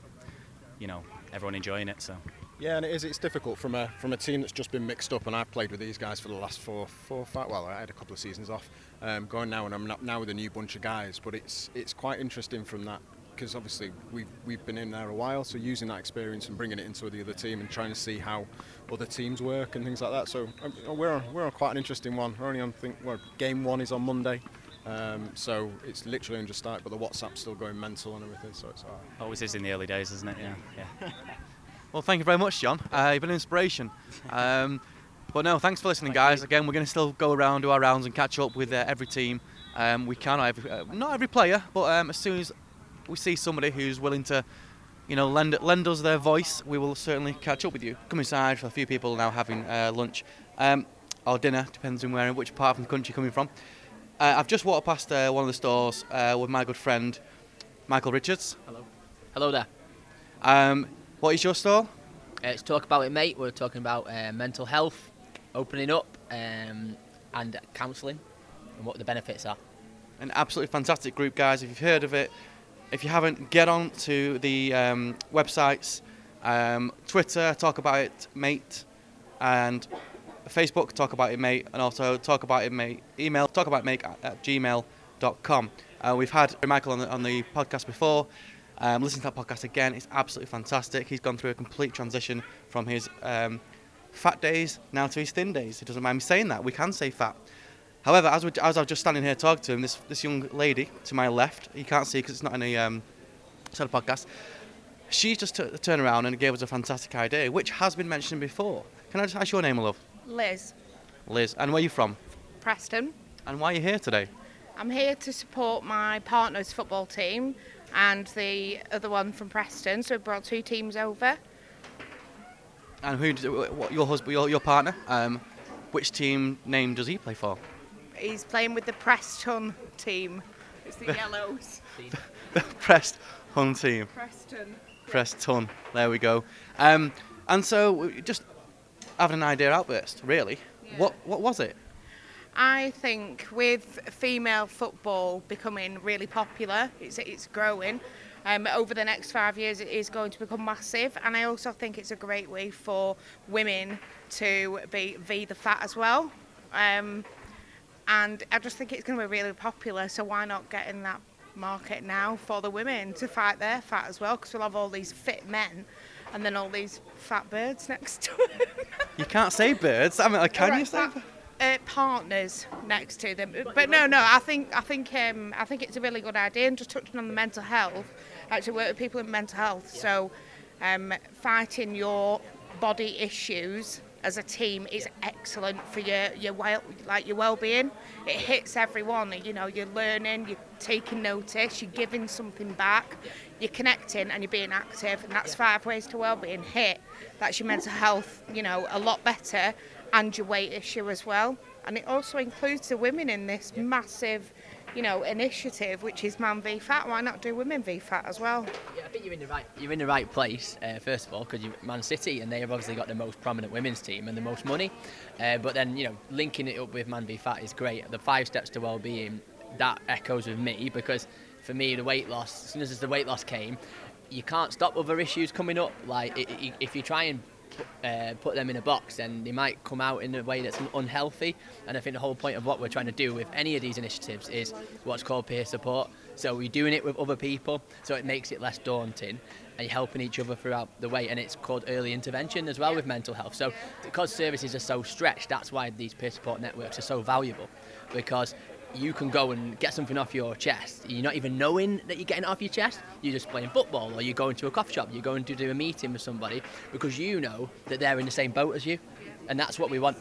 you know everyone enjoying it. So. Yeah, and it is. It's difficult from a from a team that's just been mixed up, and I've played with these guys for the last four, four, five. Well, I had a couple of seasons off, um, going now, and I'm not, now with a new bunch of guys. But it's it's quite interesting from that because obviously we've we've been in there a while, so using that experience and bringing it into the other team and trying to see how other teams work and things like that. So um, we're on, we're on quite an interesting one. We're only on think well, game one is on Monday. Um, so it's literally only just started, but the WhatsApp's still going mental and everything. So it's all right. Always is in the early days, isn't it? Yeah. yeah. Well, thank you very much, John. Uh, you've been an inspiration. Um, but no, thanks for listening, guys. Again, we're going to still go around, do our rounds, and catch up with uh, every team um, we can. Not every, uh, not every player, but um, as soon as we see somebody who's willing to, you know, lend lend us their voice, we will certainly catch up with you. Come inside for a few people now having uh, lunch um, or dinner, depends on where, which part of the country you're coming from. Uh, I've just walked past uh, one of the stores uh, with my good friend Michael Richards. Hello. Hello there. Um, what is your store? Uh, it's Talk About It Mate. We're talking about uh, mental health, opening up, um, and counselling, and what the benefits are. An absolutely fantastic group, guys. If you've heard of it, if you haven't, get on to the um, websites, um, Twitter, Talk About It Mate, and Facebook, Talk About It Mate, and also Talk About It Mate, email, Talk About Mate at, at gmail.com. Uh, we've had Michael on the, on the podcast before. Um, listen to that podcast again. It's absolutely fantastic. He's gone through a complete transition from his um, fat days now to his thin days. He doesn't mind me saying that. We can say fat. However, as, we, as I was just standing here talking to him, this, this young lady to my left, you can't see because it's not in a um, sort of podcast, she just t- turned around and gave us a fantastic idea, which has been mentioned before. Can I just ask your name, of love? Liz, Liz. And where are you from? Preston. And why are you here today? I'm here to support my partner's football team and the other one from Preston. So we brought two teams over. And who? d- What your husband? Your, your partner? Um, which team name does he play for? He's playing with the Preston team. It's the Yellows. the Prest Hun team. Preston. Preston. There we go. Um, and so just having an idea outburst. Really. What What was it? I think with female football becoming really popular, it's, it's growing. Um, over the next five years, it is going to become massive, and I also think it's a great way for women to be v the fat as well. Um, and I just think it's going to be really popular. So why not get in that market now for the women to fight their fat as well? Because we'll have all these fit men, and then all these fat birds next to them. You can't say birds. I mean, like, can Right, you say? that- uh, partners next to them. But no, no, I think I think um, I think it's a really good idea. And just touching on the mental health, I actually work with people in mental health. So um, fighting your body issues as a team is excellent for your your well like your well-being. It hits everyone. You know, you're learning, you're taking notice, you're giving something back, you're connecting, and you're being active. And that's five ways to well-being. Hit. That's your mental health. You know, a lot better and your weight issue as well. And it also includes the women in this massive, you know, initiative, which is Man v Fat. Why not do Women v Fat as well? Yeah, I think you're in the right you're in the right place. Uh, first of all, because you're Man City, and they have obviously got the most prominent women's team and the most money. Uh, but then you know, linking it up with Man v Fat is great. The five steps to well-being that echoes with me because for me, the weight loss. As soon as the weight loss came, you can't stop other issues coming up. Like i i if you try and uh, put them in a box, then they might come out in a way that's unhealthy. And I think the whole point of what we're trying to do with any of these initiatives is what's called peer support. So we're doing it with other people, so it makes it less daunting. And you're helping each other throughout the way, and it's called early intervention as well with mental health. So, because services are so stretched, that's why these peer support networks are so valuable, because you can go and get something off your chest. You're not even knowing that you're getting it off your chest. You're just playing football, or you're going to a coffee shop. You're going to do a meeting with somebody because you know that they're in the same boat as you, and that's what we want.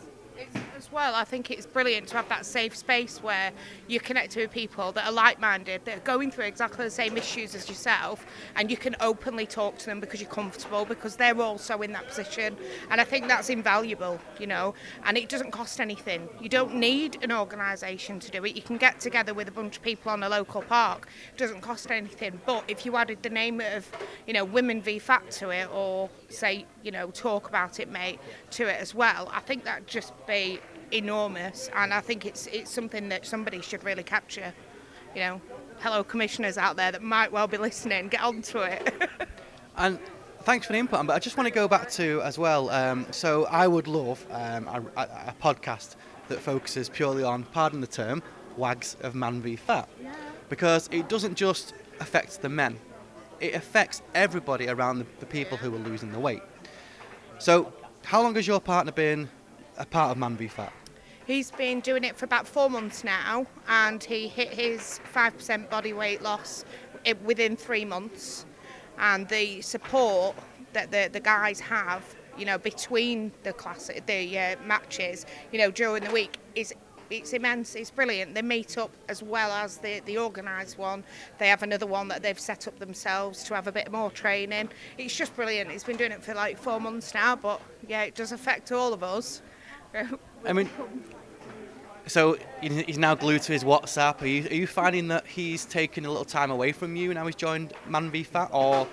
As well, I think it's brilliant to have that safe space where you connect with people that are like-minded, that are going through exactly the same issues as yourself, and you can openly talk to them because you're comfortable, because they're also in that position. And I think that's invaluable, you know. And it doesn't cost anything. You don't need an organisation to do it. You can get together with a bunch of people on a local park. It doesn't cost anything. But if you added the name of, you know, Women v Fat to it, or say, you know, talk about it, mate, to it as well, I think that'd just be enormous, and I think it's it's something that somebody should really capture. You know, hello commissioners out there that might well be listening, get onto it. And thanks for the input, but I just want to go back to as well. Um, so I would love um, a, a, a podcast that focuses purely on, pardon the term, wags of man v fat, because it doesn't just affect the men; it affects everybody around the, the people who are losing the weight. So, how long has your partner been a part of Man v Fat? He's been doing it for about four months now, and he hit his five percent body weight loss within three months. And the support that the the guys have, you know, between the class the uh, matches, you know, during the week is. It's immense. It's brilliant. They meet up as well as the, the organised one. They have another one that they've set up themselves to have a bit more training. It's just brilliant. He's been doing it for like four months now, but yeah, it does affect all of us. I mean, so he's now glued to his WhatsApp. Are you, are you finding that he's taken a little time away from you now he's joined Man v Fat, or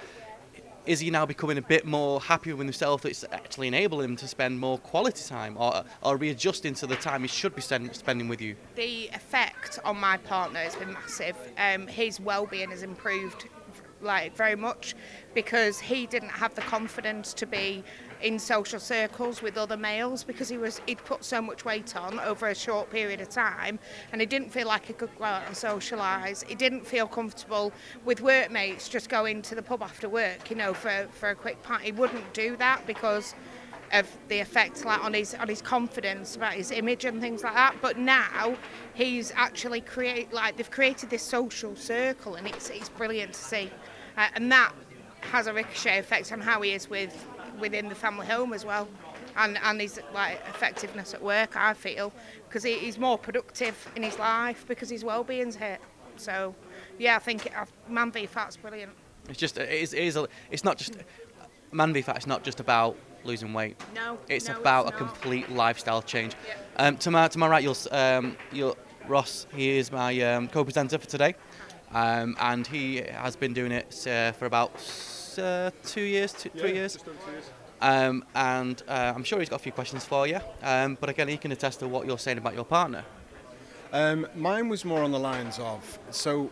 is he now becoming a bit more happy with himself that it's actually enabling him to spend more quality time, or, or readjusting to the time he should be spend, spending with you? the effect on my partner has been massive. Um, his well-being has improved like very much because he didn't have the confidence to be in social circles with other males because he was he'd put so much weight on over a short period of time and he didn't feel like he could go out and socialise. He didn't feel comfortable with workmates just going to the pub after work, you know, for, for a quick pint. He wouldn't do that because of the effect like on his on his confidence about his image and things like that. But now he's actually create like they've created this social circle and it's it's brilliant to see, uh, and that has a ricochet effect on how he is with within the family home as well. And, and his like effectiveness at work, I feel, because he, he's more productive in his life because his well-being's hit. So, yeah, I think it, Man v Fat's brilliant. It's just it is, it is a, it's not just Man v Fat. It's not just about losing weight. No, It's no, about it's a complete lifestyle change. Um, to my to my right, you'll um, you'll Ross. He is my um, co-presenter for today, um, and he has been doing it uh, for about uh, two years, two, three years. Um, and uh, I'm sure he's got a few questions for you. Um, but again, he can attest to what you're saying about your partner. Um, mine was more on the lines of so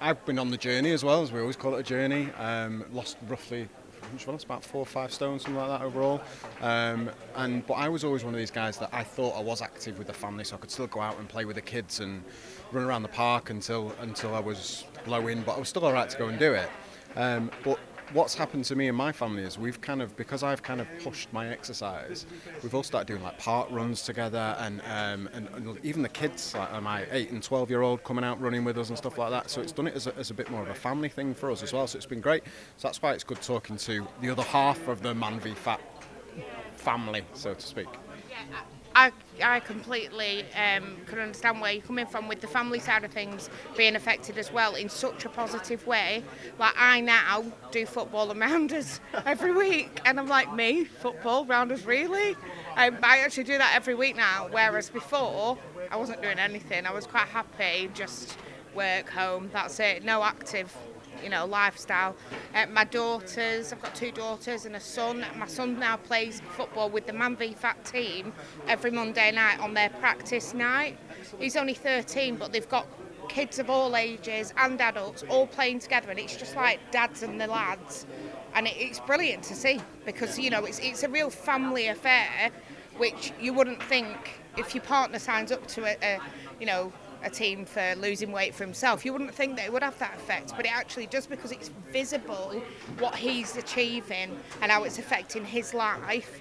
I've been on the journey as well, as we always call it a journey. Um, lost roughly, much have I lost? about four or five stones, something like that overall. Um, and but I was always one of these guys that I thought I was active with the family, so I could still go out and play with the kids and run around the park until until I was blowing. But I was still alright to go and do it. Um, but what's happened to me and my family is we've kind of because I've kind of pushed my exercise. We've all started doing like park runs together, and um, and, and even the kids, like my eight and twelve year old, coming out running with us and stuff like that. So it's done it as a, as a bit more of a family thing for us as well. So it's been great. So that's why it's good talking to the other half of the Man v Fat family, so to speak. I, I completely um, can understand where you're coming from with the family side of things being affected as well in such a positive way. Like I now do football and rounders every week, and I'm like, me football rounders really? Um, I actually do that every week now. Whereas before, I wasn't doing anything. I was quite happy just work home. That's it. No active you know, lifestyle. Uh, my daughters, I've got two daughters and a son. My son now plays football with the Man v Fat team every Monday night on their practice night. He's only 13, but they've got kids of all ages and adults all playing together, and it's just like dads and the lads and it, it's brilliant to see because you know it's it's a real family affair, which you wouldn't think if your partner signs up to a, a you know a team for losing weight for himself, you wouldn't think that it would have that effect, but it actually does because it's visible what he's achieving and how it's affecting his life,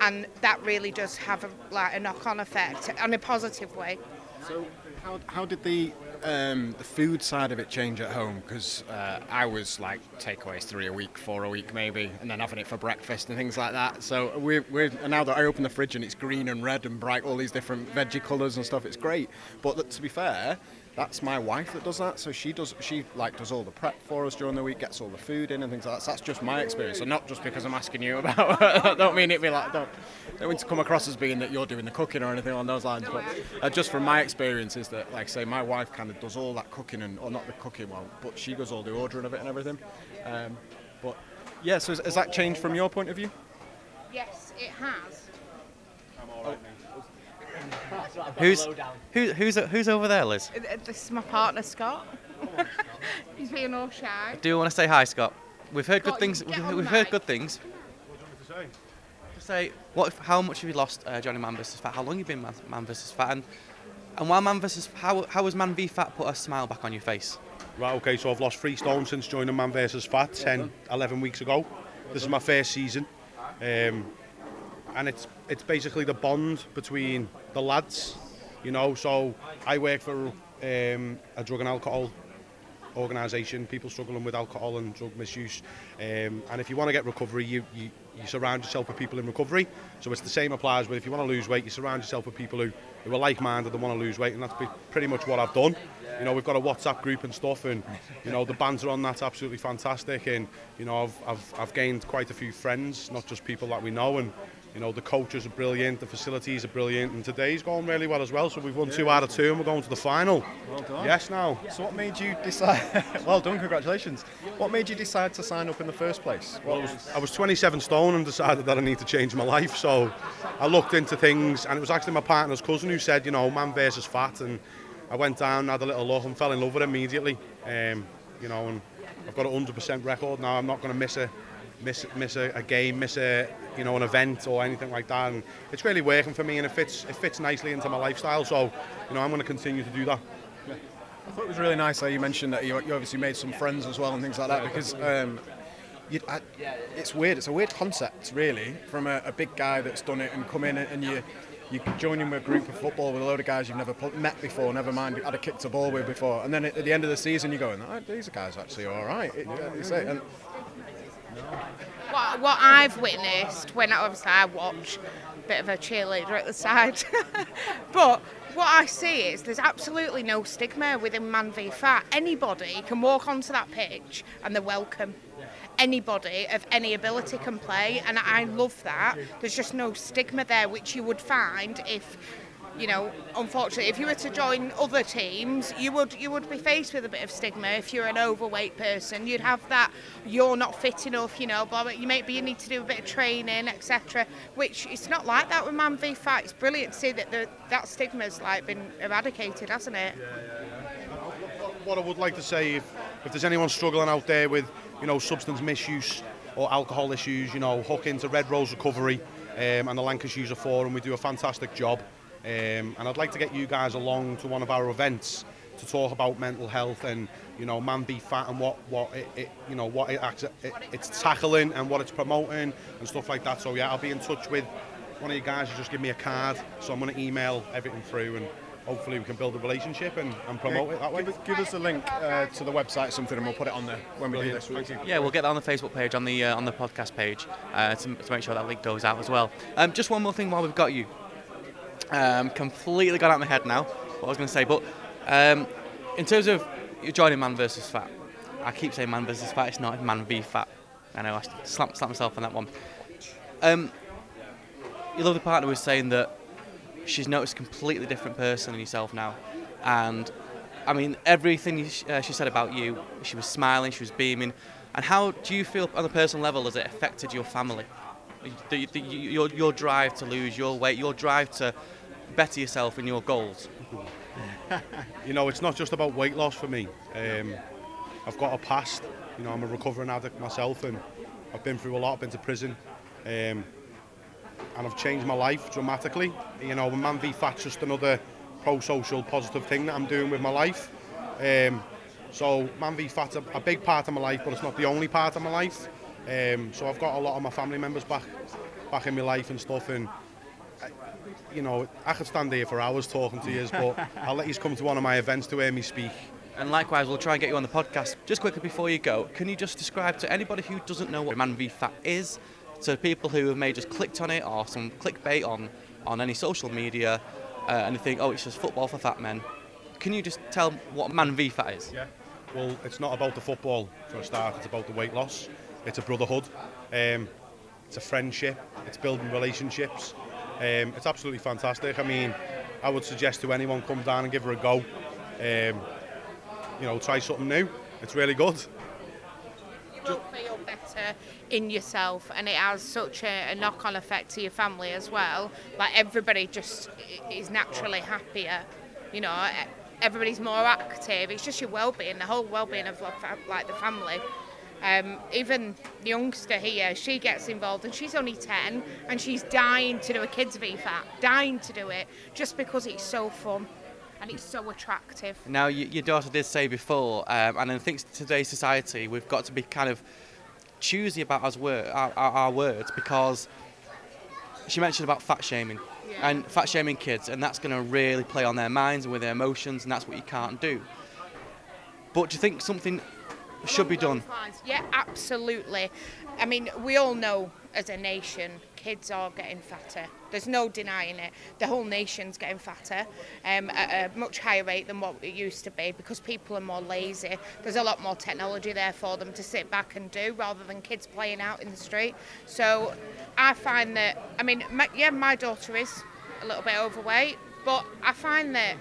and that really does have a, like a knock-on effect in a positive way. So, how, how did the um, the food side of it change at home? Because uh, I was like takeaways three a week, four a week maybe, and then having it for breakfast and things like that. So we're, we're now that I open the fridge and it's green and red and bright, all these different veggie colours and stuff, it's great. But to be fair, that's my wife that does that. So she does she like does all the prep for us during the week, gets all the food in and things like that. So that's just my experience. and not just because I'm asking you about. I don't mean it be like don't don't mean to come across as being that you're doing the cooking or anything on those lines. But uh, just from my experience is that like say my wife kind of does all that cooking and or not the cooking well, but she does all the ordering of it and everything. Um, but yeah, so has, has that changed from your point of view? Yes, it has. Who's who, who's who's over there, Liz? This is my partner Scott. He's being all shy. Do you want to say hi, Scott? We've heard good things. We've, we've heard good things. What do you want me to say Say what? How much have you lost, uh, Johnny Man versus Fat? How long have you been Man, Man versus Fat? And and while Man versus how how has Man v Fat put a smile back on your face? Right, okay, so I've lost three stone since joining Man vs Fat 10, 11 weeks ago. This is my first season. Um, and it's it's basically the bond between the lads, you know. So I work for um, a drug and alcohol organisation, people struggling with alcohol and drug misuse. Um, and if you want to get recovery, you, you, you surround yourself with people in recovery. So it's the same applies with if you want to lose weight, you surround yourself with people who, who are like-minded and want to lose weight, and that's pretty much what I've done. You know, we've got a WhatsApp group and stuff, and you know the banter on that's absolutely fantastic. And you know, I've, I've, I've gained quite a few friends, not just people that we know, and You know, the coaches are brilliant, the facilities are brilliant, and today's going really well as well. So we've won two out of two and we're going to the final. Well done. Yes, now. So what made you decide? well done, congratulations. What made you decide to sign up in the first place? Well, I was, I was 27 stone and decided that I need to change my life. So I looked into things, and it was actually my partner's cousin who said, you know, man versus fat. And I went down, had a little look, and fell in love with it immediately. Um, you know, and I've got a 100% record now. I'm not going to miss a miss miss a, a game, miss a you know an event or anything like that. And it's really working for me, and it fits it fits nicely into my lifestyle. So you know, I'm going to continue to do that. I thought it was really nice how you mentioned that you, you obviously made some friends as well and things like that because um, you, I, it's weird. It's a weird concept, really, from a, a big guy that's done it and come in and you you join in with a group of football with a load of guys you've never met before, never mind had a kick to ball with before, and then at the end of the season you're going, oh, these guys actually all right. It, say, and What, what I've witnessed when obviously I watch, a bit of a cheerleader at the side, but what I see is there's absolutely no stigma within Man v Fat. Anybody can walk onto that pitch and they're welcome. Anybody of any ability can play, and I love that. There's just no stigma there, which you would find if you know, unfortunately, if you were to join other teams, you would you would be faced with a bit of stigma. If you're an overweight person, you'd have that you're not fit enough, you know, blah, blah. You maybe you need to do a bit of training, etc. Which it's not like that with Man v Fat. It's brilliant to see that the, that stigma's like been eradicated, hasn't it? what I would like to say, if, if there's anyone struggling out there with, you know, substance misuse or alcohol issues, you know, hook into Red Rose Recovery um, and the Lancashire User Forum. We do a fantastic job. Um, and I'd like to get you guys along to one of our events to talk about mental health and, you know, man v fat and what, what it, it you know, what it, it, it's tackling and what it's promoting and stuff like that. So yeah, I'll be in touch with one of you guys. You just give me a card. So I'm going to email everything through and hopefully we can build a relationship and, and promote it that way. Give, us- give us a link uh, to the website or something and we'll put it on there when we do this. Thank you. Yeah, we'll get that on the Facebook page, on the uh, on the podcast page, uh, to, to make sure that link goes out as well. Um, just one more thing while we've got you. Um, completely gone out of my head now what I was going to say, but um, in terms of joining Man versus Fat, I keep saying Man versus Fat. It's not Man v Fat. I know I slapped, slapped myself on that one. Um, your lovely partner was saying that she's noticed a completely different person in yourself now, and I mean everything you, uh, she said about you, she was smiling, she was beaming. And how do you feel on a personal level has it affected your family? the, the, your, your drive to lose, your weight, your drive to better yourself in your goals? you know, it's not just about weight loss for me. Um, I've got a past. You know, I'm a recovering addict myself, and I've been through a lot. I've been to prison, um, and I've changed my life dramatically. You know, Man v Fat's just another pro-social, positive thing that I'm doing with my life. Um, so Man v Fat's a, a big part of my life, but it's not the only part of my life. Um, so I've got a lot of my family members back, back in my life and stuff, and uh, you know, I could stand here for hours talking to you, but I'll let you come to one of my events to hear me speak. And likewise, we'll try and get you on the podcast. Just quickly before you go, can you just describe to anybody who doesn't know what Man v Fat is, to people who have maybe just clicked on it or some clickbait on, on any social media, uh, and they think, oh, it's just football for fat men. Can you just tell what Man v Fat is? Yeah. Well, it's not about the football for a start. It's about the weight loss. It's a brotherhood. Um, it's a friendship. It's building relationships. Um, it's absolutely fantastic. I mean, I would suggest to anyone come down and give her a go. Um, you know, try something new. It's really good. You will feel better in yourself, and it has such a, a knock-on effect to your family as well. Like everybody just is naturally happier. You know, everybody's more active. It's just your well-being, the whole well-being of like the family. Um, even the youngster here, she gets involved and she's only 10 and she's dying to do a kids VFAT, dying to do it just because it's so fun and it's so attractive. Now, y- your daughter did say before, um, and I think today's society, we've got to be kind of choosy about our, our, our, our words because she mentioned about fat shaming and fat shaming kids, and that's going to really play on their minds and with their emotions, and that's what you can't do. But do you think something should be done? Yeah, absolutely. I mean, we all know as a nation, kids are getting fatter. There's no denying it. The whole nation's getting fatter um, at a much higher rate than what it used to be because people are more lazy. There's a lot more technology there for them to sit back and do rather than kids playing out in the street. So I find that, I mean, my, yeah, my daughter is a little bit overweight, but I find that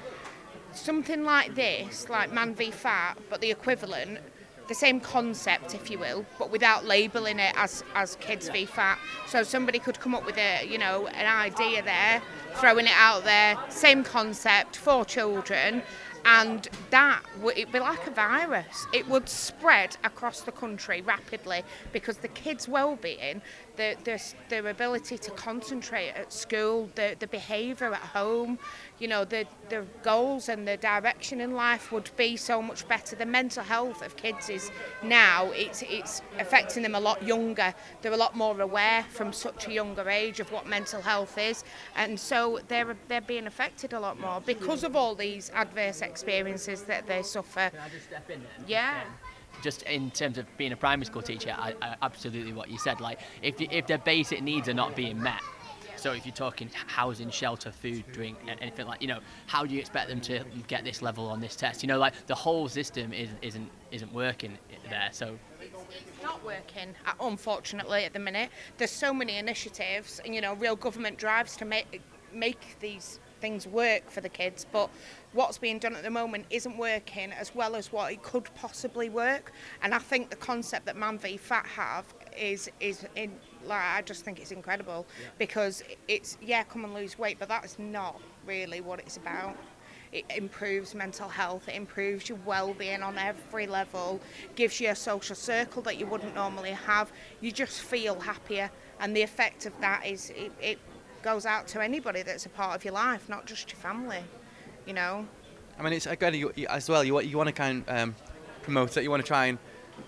something like this, like Man v Fat, but the equivalent, the same concept, if you will, but without labelling it as, as Kids v Fat. So somebody could come up with a, you know, an idea there, throwing it out there, same concept for children, and that would it'd be like a virus. It would spread across the country rapidly because the kids' well-being, their, their, their ability to concentrate at school, their, their behaviour at home, you know, their, their goals and their direction in life would be so much better. The mental health of kids is now, it's, it's affecting them a lot younger. They're a lot more aware from such a younger age of what mental health is. And so they're, they're being affected a lot more because of all these adverse experiences that they suffer. Can I just step in there? Yeah. Um, Just in terms of being a primary school teacher, I, I, absolutely what you said. Like, if if their basic needs are not being met, so if you're talking housing, shelter, food, drink, anything like, you know, how do you expect them to get this level on this test? You know, like the whole system isn't isn't isn't working there. So It's not working, uh, unfortunately, at the minute. There's so many initiatives and, you know, real government drives to make make these things work for the kids, but what's being done at the moment isn't working as well as what it could possibly work. And I think the concept that Man v Fat have is is in like I just think it's incredible because it's yeah, come and lose weight, but that's not really what it's about. It improves mental health, it improves your well-being on every level, gives you a social circle that you wouldn't normally have. You just feel happier, and the effect of that is it, it goes out to anybody that's a part of your life, not just your family. You know. I mean, it's again you, as well. You you want to kind of um, promote it. You want to try and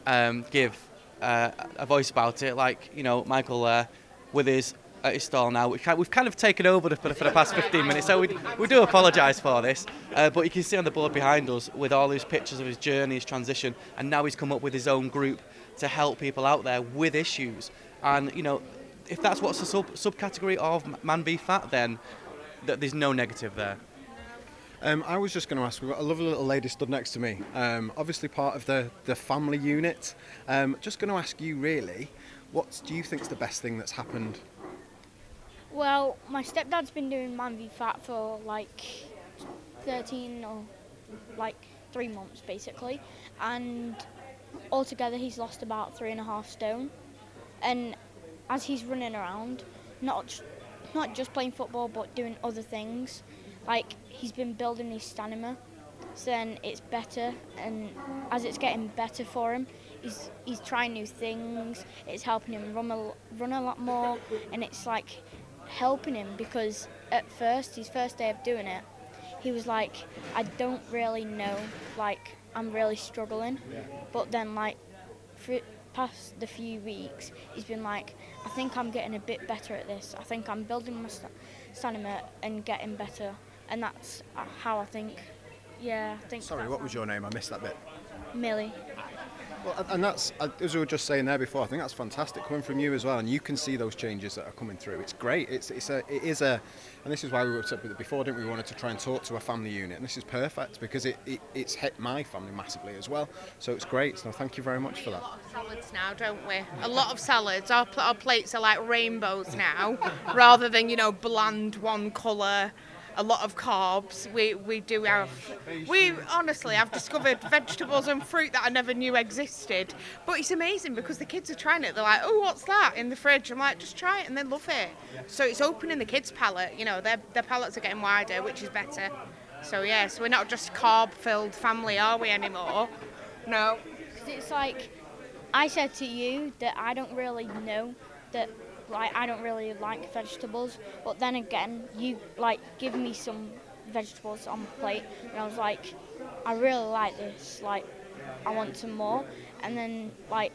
um, give uh, a voice about it, like you know Michael uh, with his at his stall now. Kind, we've kind of taken over for, the, for the past 15 minutes, so we, we do apologise for this. Uh, but you can see on the board behind us with all his pictures of his journey, his transition, and now he's come up with his own group to help people out there with issues. And you know, if that's what's the sub subcategory of Man v Fat, then th- there's no negative there. Um, I was just going to ask, we've got a lovely little lady stood next to me, um, obviously part of the, the family unit. Um, just going to ask you really, what do you think is the best thing that's happened? Well, my stepdad's been doing Man v Fat for like 13 or like three months basically, and altogether he's lost about three and a half stone. And as he's running around, not not just playing football but doing other things, like he's been building his stamina. So then it's better, and as it's getting better for him, he's he's trying new things. It's helping him run a, run a lot more, and it's like helping him because at first, his first day of doing it, he was like, I don't really know, like I'm really struggling. But then like through past the few weeks, he's been like, I think I'm getting a bit better at this. I think I'm building my sta- stamina and getting better, and that's uh, how I think. Yeah, I think. Sorry, what was your name? I missed that bit. Millie. Well, and that's uh, as we were just saying there before. I think that's fantastic coming from you as well, and you can see those changes that are coming through. It's great. It's it's a it is a, and this is why we were before, didn't we? We wanted to try and talk to a family unit, and this is perfect because it, it it's hit my family massively as well. So it's great. So thank you very much for that. Salads now, don't we? A lot of salads. Our, our plates are like rainbows now, rather than you know bland one colour. A lot of carbs. We we do have. We honestly, I've discovered vegetables and fruit that I never knew existed. But it's amazing because the kids are trying it. They're like, oh, what's that in the fridge? I'm like, just try it, and they love it. So it's opening the kids' palate. You know, their their palates are getting wider, which is better. So yeah, so we're not just carb-filled family, are we anymore? No. it's like I said to you that I don't really know that like I don't really like vegetables, but then again you like give me some vegetables on the plate and I was like I really like this like I want some more and then like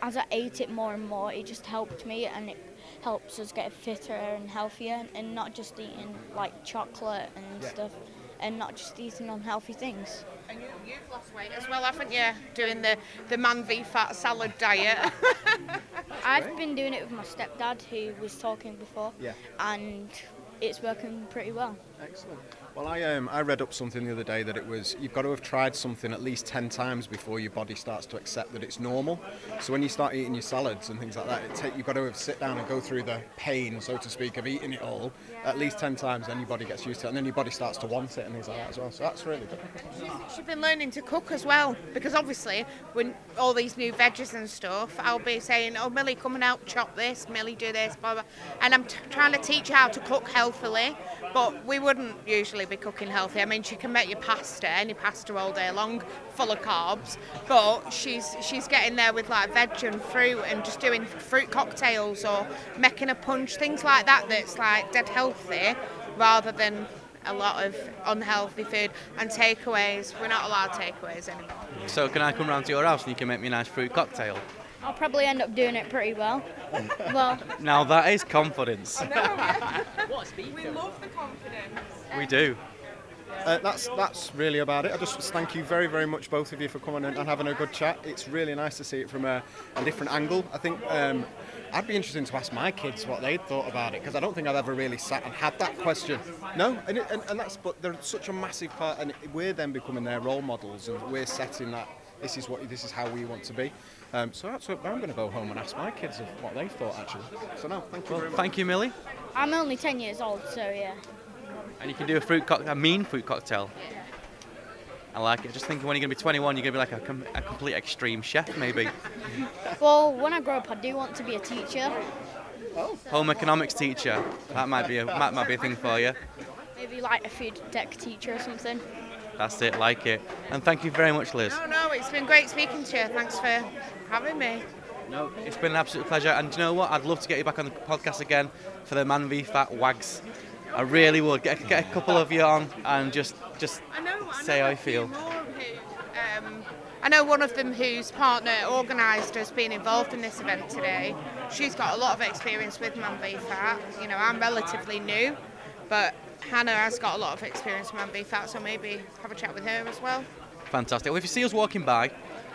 as I ate it more and more it just helped me and it helps us get fitter and healthier and not just eating like chocolate and Yeah. stuff and not just eating unhealthy things. And you, you've lost weight as well, haven't you? Doing the, the man v fat salad diet. I've been doing it with my stepdad, who was talking before, Yeah. and it's working pretty well. Excellent. Well, I um, I read up something the other day that it was you've got to have tried something at least ten times before your body starts to accept that it's normal. So when you start eating your salads and things like that, it take, you've got to have sit down and go through the pain, so to speak, of eating it all at least ten times. Then your body gets used to it, and then your body starts to want it and things like that as well. So that's really good. She's been learning to cook as well because obviously when all these new veggies and stuff, I'll be saying, "Oh, Millie, come and help chop this. Millie, do this." Blah blah. And I'm t- trying to teach her how to cook healthily, but we wouldn't usually be cooking healthy. I mean, she can make you pasta, any pasta all day long, full of carbs. But she's she's getting there with like veg and fruit and just doing fruit cocktails or making a punch, things like that. That's like dead healthy, rather than a lot of unhealthy food and takeaways. We're not allowed takeaways anymore. So can I come round to your house and you can make me a nice fruit cocktail? I'll probably end up doing it pretty well. well, Now that is confidence. We love the confidence. We do. Uh, that's that's really about it. I just thank you very very much both of you for coming and, and having a good chat. It's really nice to see it from a, a different angle. I think um, I'd be interested to ask my kids what they thought about it because I don't think I've ever really sat and had that question. No, and, it, and, and that's but they're such a massive part, and we're then becoming their role models, and we're setting that. This is what this is how we want to be. Um, so that's what I'm going to go home and ask my kids of what they thought actually. So no, thank you Well, very much. thank you, Millie. I'm only 10 years old, so yeah. And you can do a fruit cock- a mean fruit cocktail. I like it. Just thinking when you're going to be 21, you're going to be like a, com- a complete extreme chef, maybe. Well, when I grow up, I do want to be a teacher. Home economics teacher. That might be a that might be a thing for you. Maybe like a food tech teacher or something. That's it. Like it. And thank you very much, Liz. No, no, it's been great speaking to you. Thanks for having me. No, it's been an absolute pleasure. And do you know what? I'd love to get you back on the podcast again for the Man v Fat Wags. I really would get get a couple of you on and just just I know, I say know how a you feel. who, um, I know one of them whose partner organised has been involved in this event today. She's got a lot of experience with Man v Fat. You know, I'm relatively new, but Hannah has got a lot of experience with Man v Fat, so maybe have a chat with her as well. Fantastic. Well, if you see us walking by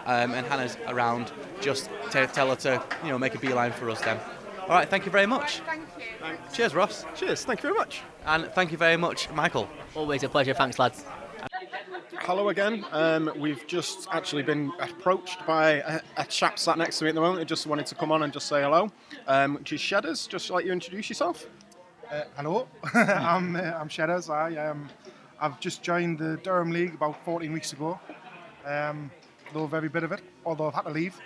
um, and Hannah's around, just t- tell her to you know make a beeline for us then. All right. Thank you very much. Thank you. Cheers, Ross. Cheers. Thank you very much. And thank you very much, Michael. Always a pleasure. Thanks, lads. Hello again. Um, we've just actually been approached by a, a chap sat next to me at the moment who just wanted to come on and just say hello, um, which is Shedders. Just let you introduce yourself. Uh, hello, I'm uh, I'm Shedders. I um, I've just joined the Durham League about 14 weeks ago. Um, love every bit of it, although I've had to leave,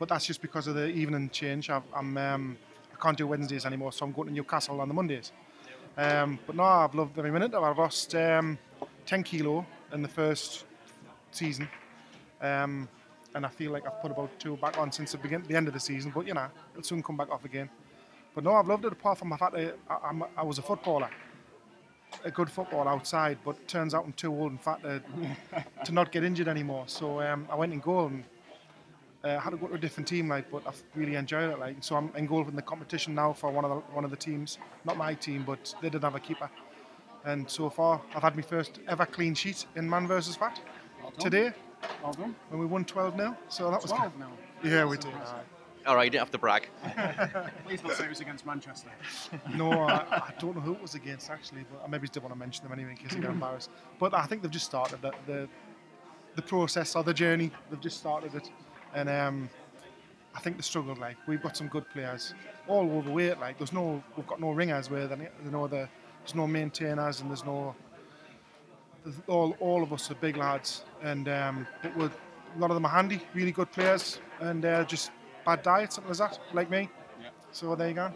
but that's just because of the evening change. I've, I'm um, I can't do Wednesdays anymore, so I'm going to Newcastle on the Mondays. Um, but no, I've loved every minute. I've lost um, 10 kilo in the first season, um, and I feel like I've put about two back on since the begin, the end of the season. But you know, it'll soon come back off again. But no, I've loved it. Apart from the fact that I, I'm, I was a footballer, a good footballer outside, but turns out I'm too old and fat to, to not get injured anymore. So um, I went in goal and uh, had to go to a different team, like, but I've really enjoyed it. Like, so I'm in goal in the competition now for one of the one of the teams, not my team, but they didn't have a keeper. And so far, I've had my first ever clean sheet in man versus fat done. today Well when we won 12 0 So that was 12 good. nil? Yeah, we did. All right, you didn't have to brag. Please don't say it was against Manchester. no, I, I don't know who it was against actually, but I maybe just didn't want to mention them anyway in case they get embarrassed. But I think they've just started the the, the process or the journey. They've just started it, and um, I think they struggled. Like we've got some good players, all overweight. Like there's no, we've got no ringers where they, you know the, there's no maintainers and there's no. there's All, all of us are big lads, and um, but we're, a lot of them are handy, really good players, and uh, just bad diet, something like that, like me. Yeah. So there you go.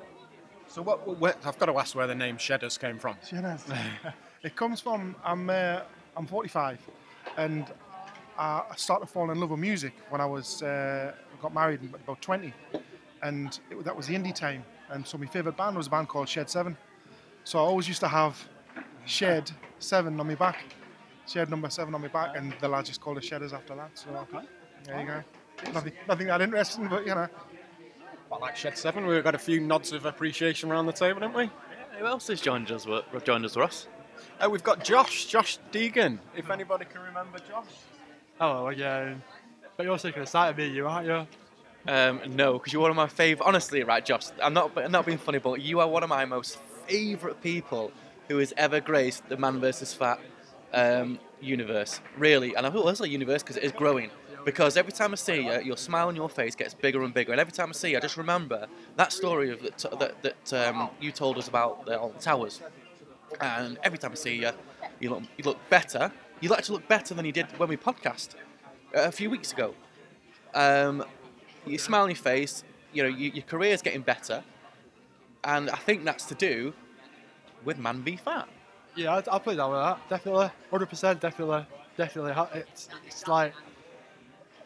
So what, what? I've got to ask where the name Shedders came from. Shedders. it comes from I'm uh, I'm 45, and I started falling in love with music when I was uh, got married about 20, and it, that was the indie time. And so my favourite band was a band called Shed Seven. So I always used to have Shed Seven on my back, Shed number seven on my back, and the lads just called us Shedders after that. So there you go. Nothing, nothing that interesting, but you know. Well, like Shed Seven, we've got a few nods of appreciation around the table, haven't we? Yeah, Who else has joined us? wo- Joined us, Ross? Uh, we've got Josh, Josh Deegan. If anybody can remember Josh. Hello again. But you're sick of the sight of me, you aren't you? Um, no, because you're one of my favourite. Honestly, right, Josh. I'm not. I'm not being funny, but you are one of my most favourite people who has ever graced the man versus fat um, universe. Really, and I will say universe because it is growing. Because every time I see you, your smile on your face gets bigger and bigger, and every time I see you, I just remember that story of that, that, that um, you told us about the, the towers. And every time I see you, you look, you look better. You actually look better than you did when we podcast uh, a few weeks ago. Um, you smile on your face. You know, you, your career's getting better, and I think that's to do with man v fat. Yeah, I'd, I'll put it down with that. Definitely. 100%, definitely. Definitely. It's, it's like,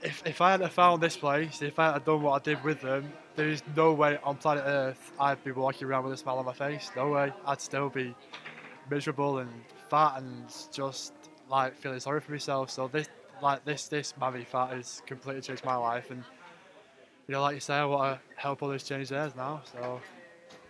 if, if I hadn't found this place, if I hadn't done what I did with them, there is no way on planet Earth I'd be walking around with a smile on my face. No way. I'd still be miserable and fat and just like feeling sorry for myself. So this, like this, this Man v fat has completely changed my life. And you know, like you say, I want to help others change theirs now. So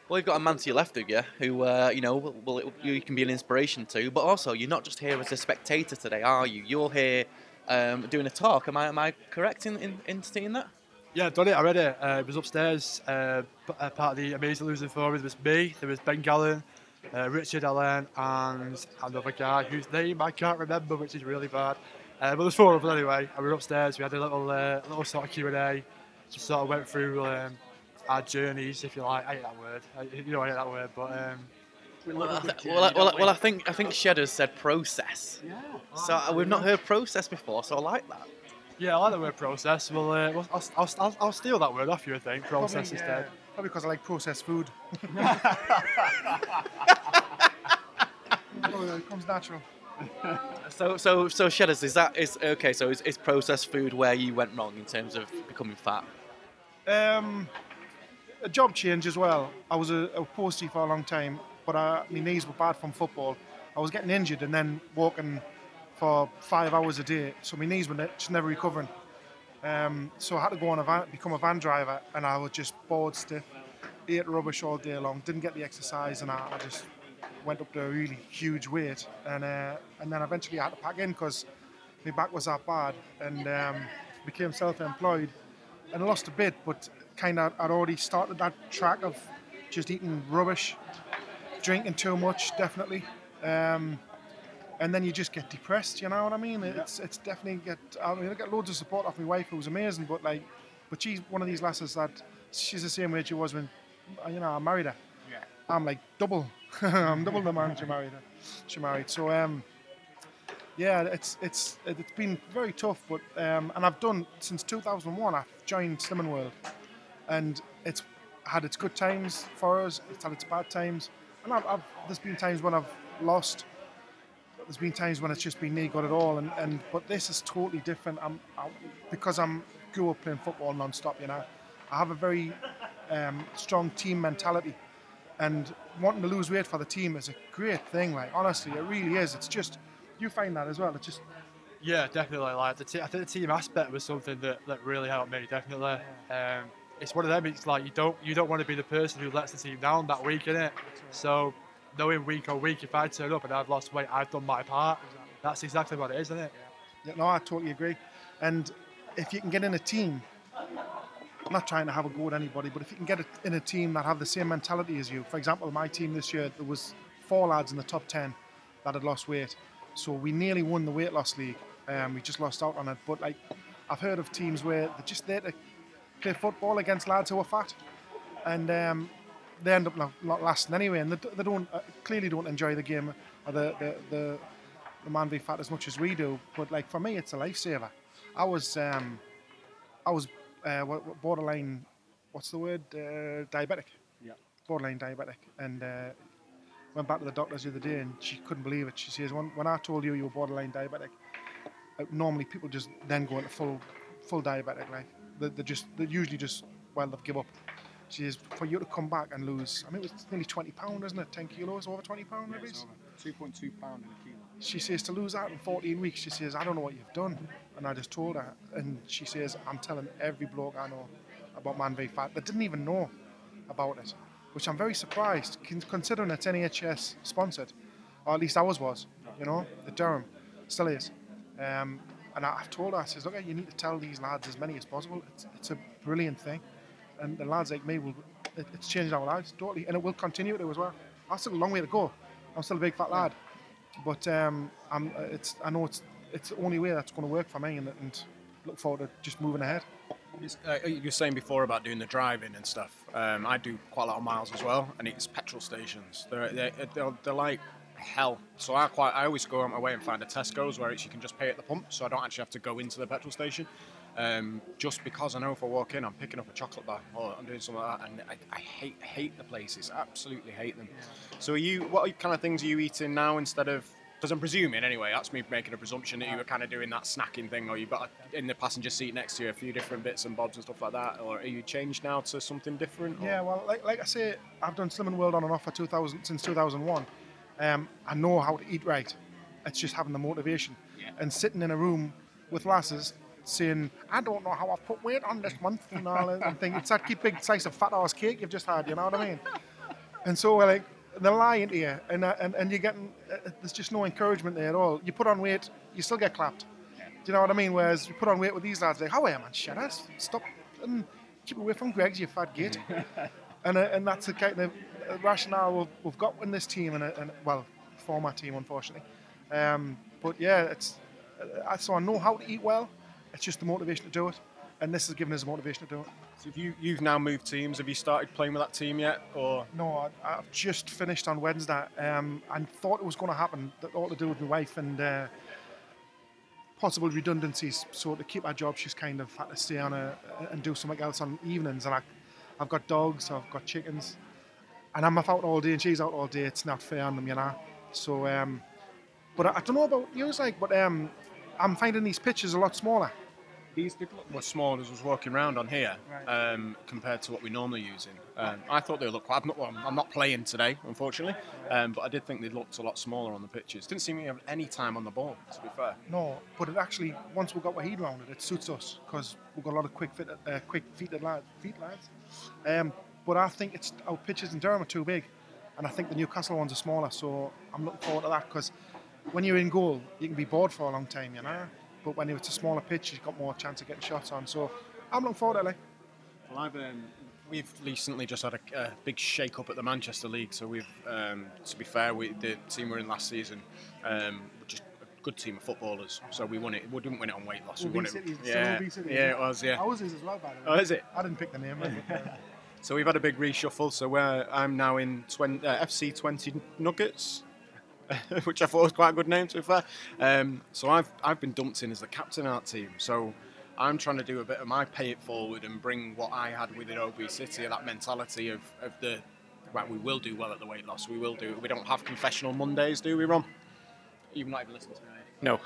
Well, you've got a man to your left of you who, uh, you know, will, will, you can be an inspiration to. But also, you're not just here as a spectator today, are you? You're here um, doing a talk. Am I, am I correct in, in, in stating that? Yeah, done it already. Uh, it It was upstairs. Uh, uh, part of the Amazing Losing Forum. Was me, there was Ben Gallen, uh, Richard Allen, and another guy whose name I can't remember, which is really bad. Uh, but there's four of us anyway. And we were upstairs. We had a little, uh, little sort of Q and A. Just sort of went through um, our journeys, if you like. I hate that word. I, you know, I hate that word, but. Um, Well, I, th- well, I, well, I- well, I think I think Shedders said process. Yeah. So uh, we've not heard process before, so I like that. Yeah, I like the word process. Well, uh, well I'll, I'll, I'll, I'll steal that word off you, I think. Process Probably, instead. uh, probably because I like processed food. Oh, it comes natural. So so so Shedders, is that is okay? So is, is processed food where you went wrong in terms of becoming fat? Um, a job change as well. I was a, a postie for a long time, but I, my knees were bad from football. I was getting injured and then walking for five hours a day, so my knees were just never recovering. Um, so I had to go on a van, become a van driver, and I was just bored stiff, ate rubbish all day long, didn't get the exercise, and I, I just went up to a really huge weight, and uh, and then eventually I had to pack in because my back was that bad, and um, became self-employed, and I lost a bit, but kind of I'd already started that track of just eating rubbish, drinking too much, definitely. Um, and then you just get depressed, you know what I mean? It's it's definitely get. I mean, I get loads of support off my wife, who was amazing, but like, but she's one of these lasses that she's the same age she was when, you know, I married her. Yeah. I'm like double. I'm double the man she married her. She married. So um, yeah, it's it's it's been very tough, but um, and I've done since 2001. I've joined Slimming World, and it's had its good times for us. It's had its bad times, and I've, I've there's been times when I've lost But there's been times when it's just been near got it all, and, and but this is totally different. I'm, I, because I'm grew up playing football non-stop. You know, I have a very um, strong team mentality, and wanting to lose weight for the team is a great thing. Like honestly, it really is. It's just you find that as well. It's just Yeah, definitely. Like the te- I think the team aspect was something that, that really helped me. Definitely. Um, it's one of them. It's like you don't you don't want to be the person who lets the team down that week, innit? So knowing week on week, if I turn up and I've lost weight, I've done my part. That's exactly what it is, isn't it? Yeah, no, I totally agree. And if you can get in a team, I'm not trying to have a go at anybody, but if you can get in a team that have the same mentality as you, for example, my team this year, there was four lads in the top 10 that had lost weight. So we nearly won the weight loss league. Um, we just lost out on it. But like, I've heard of teams where they're just there to play football against lads who are fat, and um, they end up not, not lasting anyway. And they, they don't uh, clearly don't enjoy the game or the the, the the man v fat as much as we do. But like for me, it's a lifesaver. I was um, I was uh, borderline, what's the word? Uh, diabetic. Yeah. Borderline diabetic, and uh, went back to the doctors the other day, and she couldn't believe it. She says, "When, when I told you you were borderline diabetic, uh, normally people just then go into full full diabetic. Like they, they just they usually just well they've give up." She says, "For you to come back and lose, I mean, it was nearly 20 pound, isn't it? 10 kilos, over 20 pound, maybe." Two point two pound in a kilo. She says to lose out in 14 weeks. She says, I don't know what you've done. And I just told her. And she says, I'm telling every bloke I know about Man v Fat that didn't even know about it, which I'm very surprised considering it's NHS sponsored, or at least ours was, you know, the Durham still is. Um, and I- I've told her, I says, look, you need to tell these lads as many as possible. It's, it's a brilliant thing. And the lads like me will, it, it's changed our lives totally. And it will continue to as well. I've still a long way to go. I'm still a big fat lad. But um, I'm, it's, I know it's, it's the only way that's going to work for me and, and look forward to just moving ahead. Uh, you were saying before about doing the driving and stuff. Um, I do quite a lot of miles as well, and it's petrol stations. They're, they're, they're, they're like hell. So I quite I always go on my way and find a Tesco's where you can just pay at the pump, so I don't actually have to go into the petrol station. Um, just because I know if I walk in, I'm picking up a chocolate bar or I'm doing something like that, and I, I hate hate the places. Absolutely hate them. So are you what kind of things are you eating now instead of? Because I'm presuming anyway. That's me making a presumption that you were kind of doing that snacking thing, or you've got a, in the passenger seat next to you a few different bits and bobs and stuff like that. Or are you changed now to something different? or- Yeah, well, like, like I say, I've done Slimming World on and off for 2000 since 2001. Um, I know how to eat right. It's just having the motivation and sitting in a room with lasses saying, "I don't know how I've put weight on this month," and all that, and think it's that keep big slice of fat ass cake you've just had. You know what I mean? And so we're like, they're lying to you, and uh, and and you're getting uh, there's just no encouragement there at all. You put on weight, you still get clapped. Do you know what I mean? Whereas you put on weight with these lads, like, how are you, man? Shut up, stop, and keep away from Greggs, you fat git. and uh, and that's the kind of rationale we've, we've got in this team, and, and well, former team, unfortunately. Um, but yeah, it's uh, so I know how to eat well. It's just the motivation to do it, and this has given us the motivation to do it. So have you you've now moved teams. Have you started playing with that team yet, or No, I, I've just finished on Wednesday um, and thought it was going to happen. That all to do with my wife and uh, possible redundancies. So to keep our job, she's kind of had to stay on a, and do something else on evenings. And I, I've got dogs, I've got chickens, and I'm out all day and she's out all day. It's not fair on them, you know. So, um, but I, I don't know about you, like, but um, I'm finding these pitches a lot smaller. These did look more small as I was walking around on here um, compared to what we normally use in. Um, I thought they looked quite. I'm not, well, I'm not playing today, unfortunately, um, but I did think they looked a lot smaller on the pitches. Didn't seem to have any time on the ball, to be fair. No, but it actually once we got our head around it, it suits us because we've got a lot of quick fit, uh, quick feeted lads, feet lads. But I think it's our pitches in Durham are too big, and I think the Newcastle ones are smaller. So I'm looking forward to that because when you're in goal, you can be bored for a long time, you know. But when it's a smaller pitch, you've got more chance of getting shots on. So I'm looking forward to it. Well, I've, um, we've recently just had a, a big shake up at the Manchester League. So we've, um, to be fair, we, the team we were in last season, um, just a good team of footballers. So we won it. We didn't win it on weight loss. We won it. Yeah, yeah, it was. Yeah. Ours is as well, by the way. Oh, is it? I didn't pick the name. So we've had a big reshuffle. So we're, I'm now in 20, uh, FC 20 Nuggets, which I thought was quite a good name to be fair. Um, so I've I've been dumped in as the captain of that team. So I'm trying to do a bit of my pay it forward and bring what I had within OB City, of that mentality of, of the right, we will do well at the weight loss. We will do. We don't have confessional Mondays, do we, Ron? You've not even listened to me. No.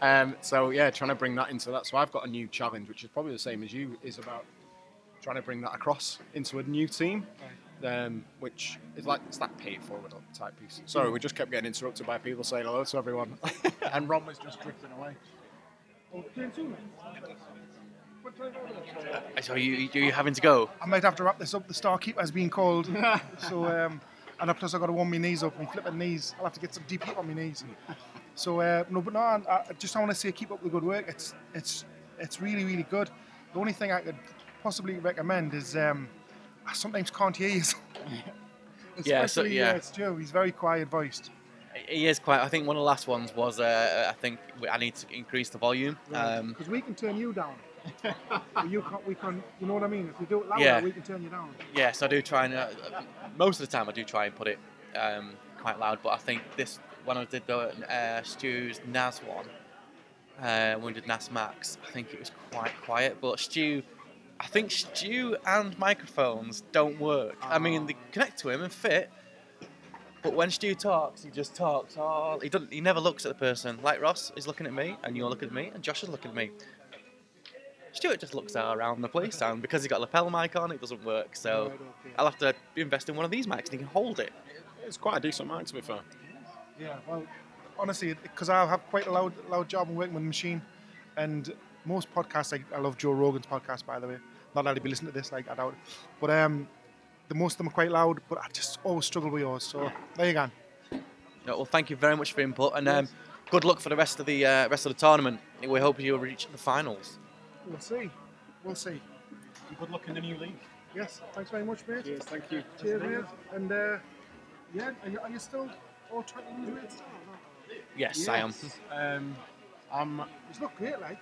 um, so yeah, trying to bring that into that. So I've got a new challenge, which is probably the same as you, is about trying to bring that across into a new team, um, which is like it's that pay it forward type piece. Sorry, we just kept getting interrupted by people saying hello to everyone, and Ron was just drifting away. So you you having to go? I might have to wrap this up. The star keeper has been called. so, um, and plus I got to warm my knees up. I'm flipping knees. I'll have to get some deep heat on my knees. So uh, no, but no, I, I just I want to say keep up the good work. It's it's it's really really good. The only thing I could possibly recommend is um, I sometimes can't hear you. Yeah, so- yeah. uh, Joe. He's very quiet voiced. He is quite. I think one of the last ones was. Uh, I think we- I need to increase the volume. Um, Because we can turn you down. you can't. We can. You know what I mean? If you do it louder, Yeah. we can turn you down. Yes, I do try and uh, most of the time I do try and put it um, quite loud. But I think this when I did the uh, Stu's Nas one, uh, when we did Nas Max, I think it was quite quiet. But Stu, I think Stu and microphones don't work. I mean, they ah. connect to him and fit. But when Stu talks, he just talks. All he doesn't. He never looks at the person. Like Ross is looking at me, and you're looking at me, and Josh is looking at me. Stuart just looks around the place, and because he's got a lapel mic on, it doesn't work. So Right. I'll have to invest in one of these mics, and he can hold it. It's quite a decent mic, to be fair. Yeah, well, honestly, because I have quite a loud, loud job and working with the machine, and most podcasts, like I love Joe Rogan's podcast, by the way. Not that he'd be listening to this, like I doubt, it. but um, the most of them are quite loud. But I just always struggle with yours. So there you go. No, well, thank you very much for your input, and um, good luck for the rest of the uh, rest of the tournament. We hope you'll reach the finals. We'll see. We'll see. Good luck in the new league. Yes. Thanks very much, mate. Cheers, thank you. Cheers, mate. And uh, yeah, are you, are you still all trying to lose weight? Yes, I am. Um, I'm. You look great, like.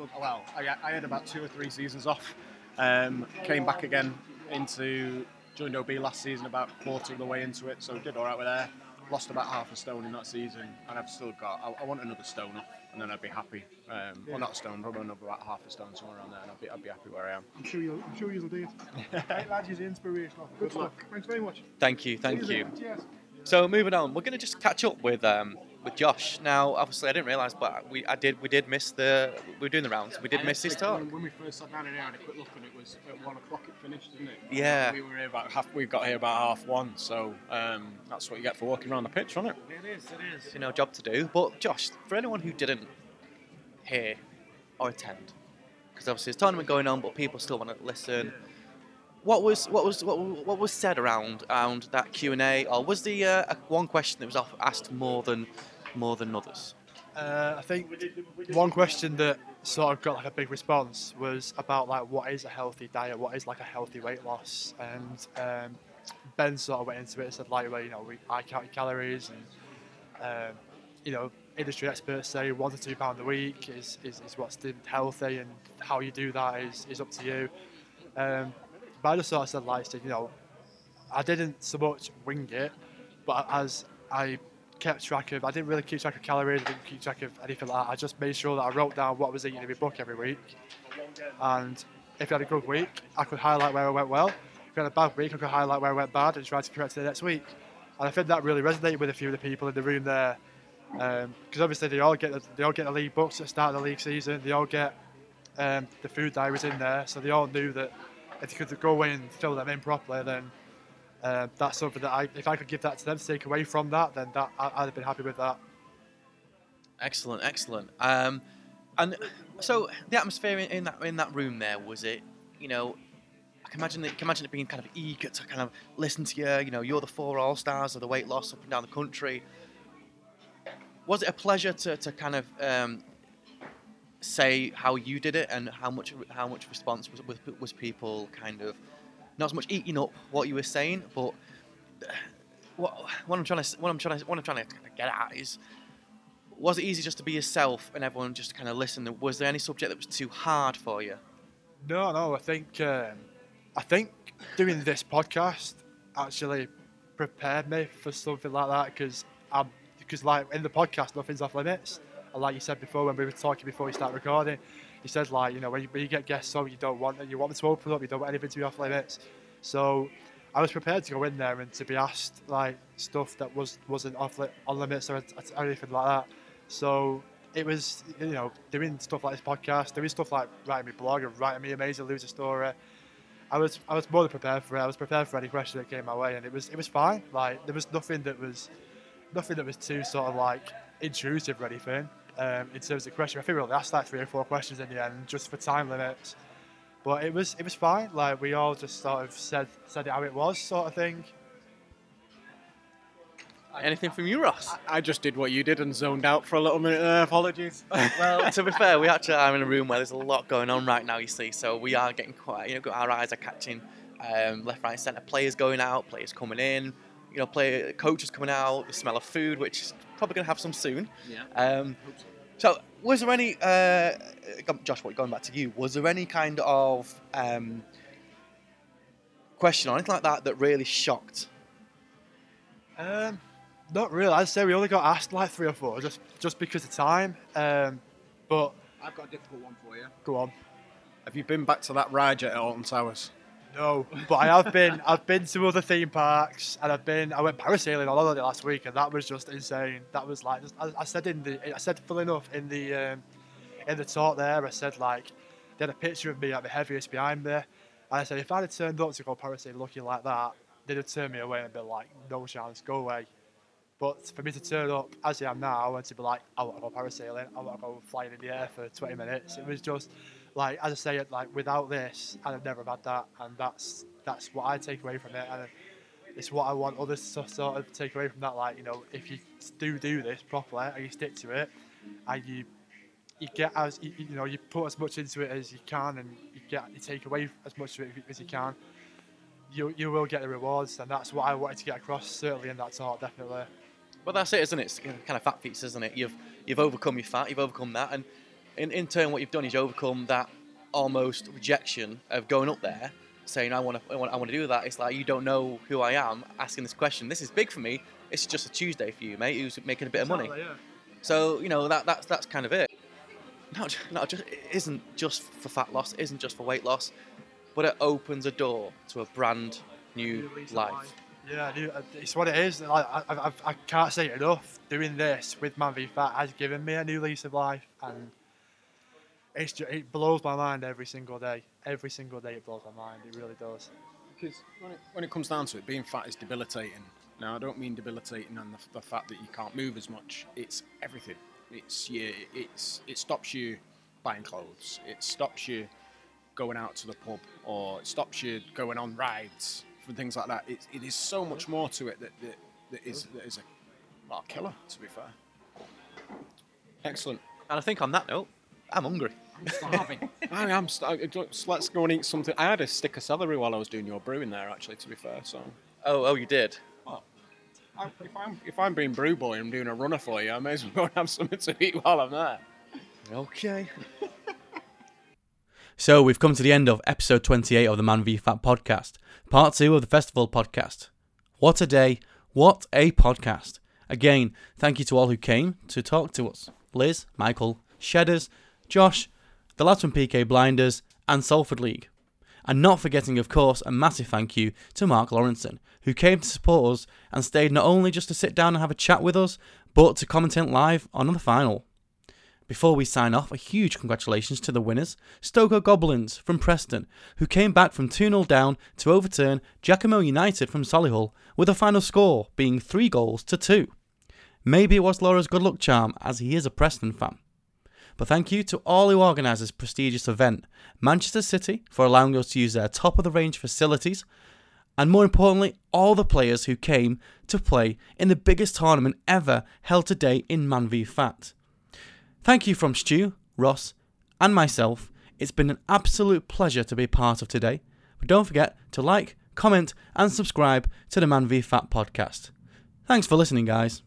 I've well, I, I had about two or three seasons off. Um, came back again into joined OB last season, about quarter of the way into it, so did all right with there. Lost about half a stone in that season, and I've still got. I, I want another stone off, and then I'd be happy. Um, Yeah. Well, not a stone, probably another about half a stone somewhere around there, and I'd be, I'd be happy where I am. I'm sure you'll. I'm sure you'll do it. right, lads, you're inspirational. Good, Good stuff. luck. Thanks very much. Thank you, thank Cheers, you. mate. Cheers. So moving on, we're going to just catch up with um, with Josh. Now, obviously, I didn't realise, but we I did we did miss the we were doing the rounds. We did I miss his actually- talk. When, when we first sat down in here, I had a quick look, and it was at one o'clock. It finished, didn't it? Yeah. We were here about half. We got here about half one, so um, that's what you get for walking around the pitch, isn't it? It is, it is. You know, job to do. But Josh, for anyone who didn't hear or attend, because obviously there's a tournament going on, but people still want to listen. What was what was what, what was said around around that Q and A, or was the uh, one question that was asked more than more than others? Uh, I think one question that sort of got like a big response was about like what is a healthy diet, what is like a healthy weight loss, and um, Ben sort of went into it and said like, well, you know, we I count calories, and um, you know, industry experts say one to two pound a week is, is, is what's deemed healthy, and how you do that is, is up to you. Um, but I just sort of said like, said, you know, I didn't so much wing it, but as I kept track of, I didn't really keep track of calories, I didn't keep track of anything like that. I just made sure that I wrote down what was eating in my book every week. And if I had a good week, I could highlight where I went well. If I had a bad week, I could highlight where I went bad and try to correct it the next week. And I think that really resonated with a few of the people in the room there. Because obviously they all get the, they all get the league books at the start of the league season. They all get um, the food diaries in there, so they all knew that if they could go away and fill them in properly, then uh, that's something that I, if I could give that to them to take away from that, then that I, I'd have been happy with that. Excellent, excellent. Um, and so the atmosphere in, in that in that room there was it, you know, I can imagine it, can imagine it being kind of eager to kind of listen to you. You know, you're the four all stars of the weight loss up and down the country. Was it a pleasure to, to kind of um, say how you did it and how much how much response was was, was people kind of not as much eating up what you were saying, but what, what I'm trying to what I'm trying to what I'm trying to get at is was it easy just to be yourself and everyone just kind of listen? Was there any subject that was too hard for you? No, no. I think um, I think doing this podcast actually prepared me for something like that because I'm because like in the podcast nothing's off limits. And like you said before when we were talking before we start recording, you said like you know when you, when you get guests on you don't want you want them to open up, you don't want anything to be off limits. So I was prepared to go in there and to be asked like stuff that was wasn't off li- on limits or, or anything like that. So it was you know doing stuff like this podcast, doing stuff like writing me blog and writing me amazing loser story. I was I was more than prepared for it. I was prepared for any question that came my way, and it was it was fine. Like there was nothing that was nothing that was too sort of like intrusive or anything. Um, in terms of question, I think we only asked like three or four questions in the end, just for time limits. But it was it was fine. Like we all just sort of said said it how it was, sort of thing. Anything from you, Ross? I just did what you did and zoned out for a little minute there. Apologies. well, to be fair, we actually are in a room where there's a lot going on right now. You see, so we are getting quite. You know, our eyes are catching um, left, right, centre. Players going out, players coming in. You know, player coaches coming out. The smell of food, which is probably going to have some soon. Yeah. Um, so, was there any, uh, Josh? What going back to you? Was there any kind of um, question or anything like that that really shocked? Um, not really. I'd say we only got asked like three or four, just just because of time. Um, but I've got a difficult one for you. go on. Have you been back to that ride yet at Alton Towers? No, but I have been. I've been to other theme parks, and I've been. I went parasailing on holiday last week, and that was just insane. That was like I, I said in the. I said full enough in the um, in the talk there. I said like they had a picture of me at the heaviest behind me, and I said if I'd have turned up to go parasailing looking like that, they'd have turned me away and been like, no chance, go away. But for me to turn up as I am now and to be like, I want to go parasailing, I want to go flying in the air for 20 minutes, it was just like, as I say, like without this, I'd have never had that, and that's that's what I take away from it, and it's what I want others to sort of take away from that. Like, you know, if you do do this properly and you stick to it, and you you get as you, you know you put as much into it as you can, and you get you take away as much of it as you can, you you will get the rewards, and that's what I wanted to get across certainly in that talk, definitely. Well, that's it, isn't it? It's kind of fat feats, isn't it? You've you've overcome your fat, you've overcome that, and in, in turn, what you've done is you overcome that almost rejection of going up there, saying I want to I want, I want to do that. It's like you don't know who I am, asking this question. This is big for me. It's just a Tuesday for you, mate, who's making a bit of money. Exactly, yeah. So you know that that's that's kind of it. Not not just it isn't just for fat loss, it isn't just for weight loss, but it opens a door to a brand new of life. Yeah, uh, it's what it is. Like, I, I, I- I can't say it enough. Doing this with Man v Fat has given me a new lease of life, and it's just, it blows my mind every single day. Every single day it blows my mind. It really does. Because when it, when it comes down to it, being fat is debilitating. Now, I don't mean debilitating on the, the fact that you can't move as much. It's everything. It's you. It's it stops you buying clothes. It stops you going out to the pub, or it stops you going on rides and things like that. It, it is so much more to it that that, that is that is a well, killer. To be fair. Excellent. And I think on that note, I'm hungry. Starving. I am. starving. let's go and eat something. I had a stick of celery while I was doing your brewing there, actually. To be fair, so. Oh, oh, you did. I, if I'm if I'm being brew boy and I'm doing a runner for you, I may as well go and have something to eat while I'm there. Okay. So we've come to the end of episode 28 of the Man v Fat podcast, part two of the festival podcast. What a day, what a podcast. Again, thank you to all who came to talk to us Liz, Michael, Shedders, Josh, the lads from PK Blinders, and Salford League. And not forgetting, of course, a massive thank you to Mark Lawrenson, who came to support us and stayed not only just to sit down and have a chat with us, but to commentate live on the final. Before we sign off, a huge congratulations to the winners, Stoker Goblins from Preston, who came back from 2 0 down to overturn Giacomo United from Solihull, with a final score being 3 goals to 2. Maybe it was Lawro's good luck charm, as he is a Preston fan. But thank you to all who organised this prestigious event, Manchester City for allowing us to use their top of the range facilities, and more importantly, all the players who came to play in the biggest tournament ever held today in Man v Fat. Thank you from Stu, Ross, and myself. It's been an absolute pleasure to be part of today. But don't forget to like, comment, and subscribe to the Man v Fat podcast. Thanks for listening, guys.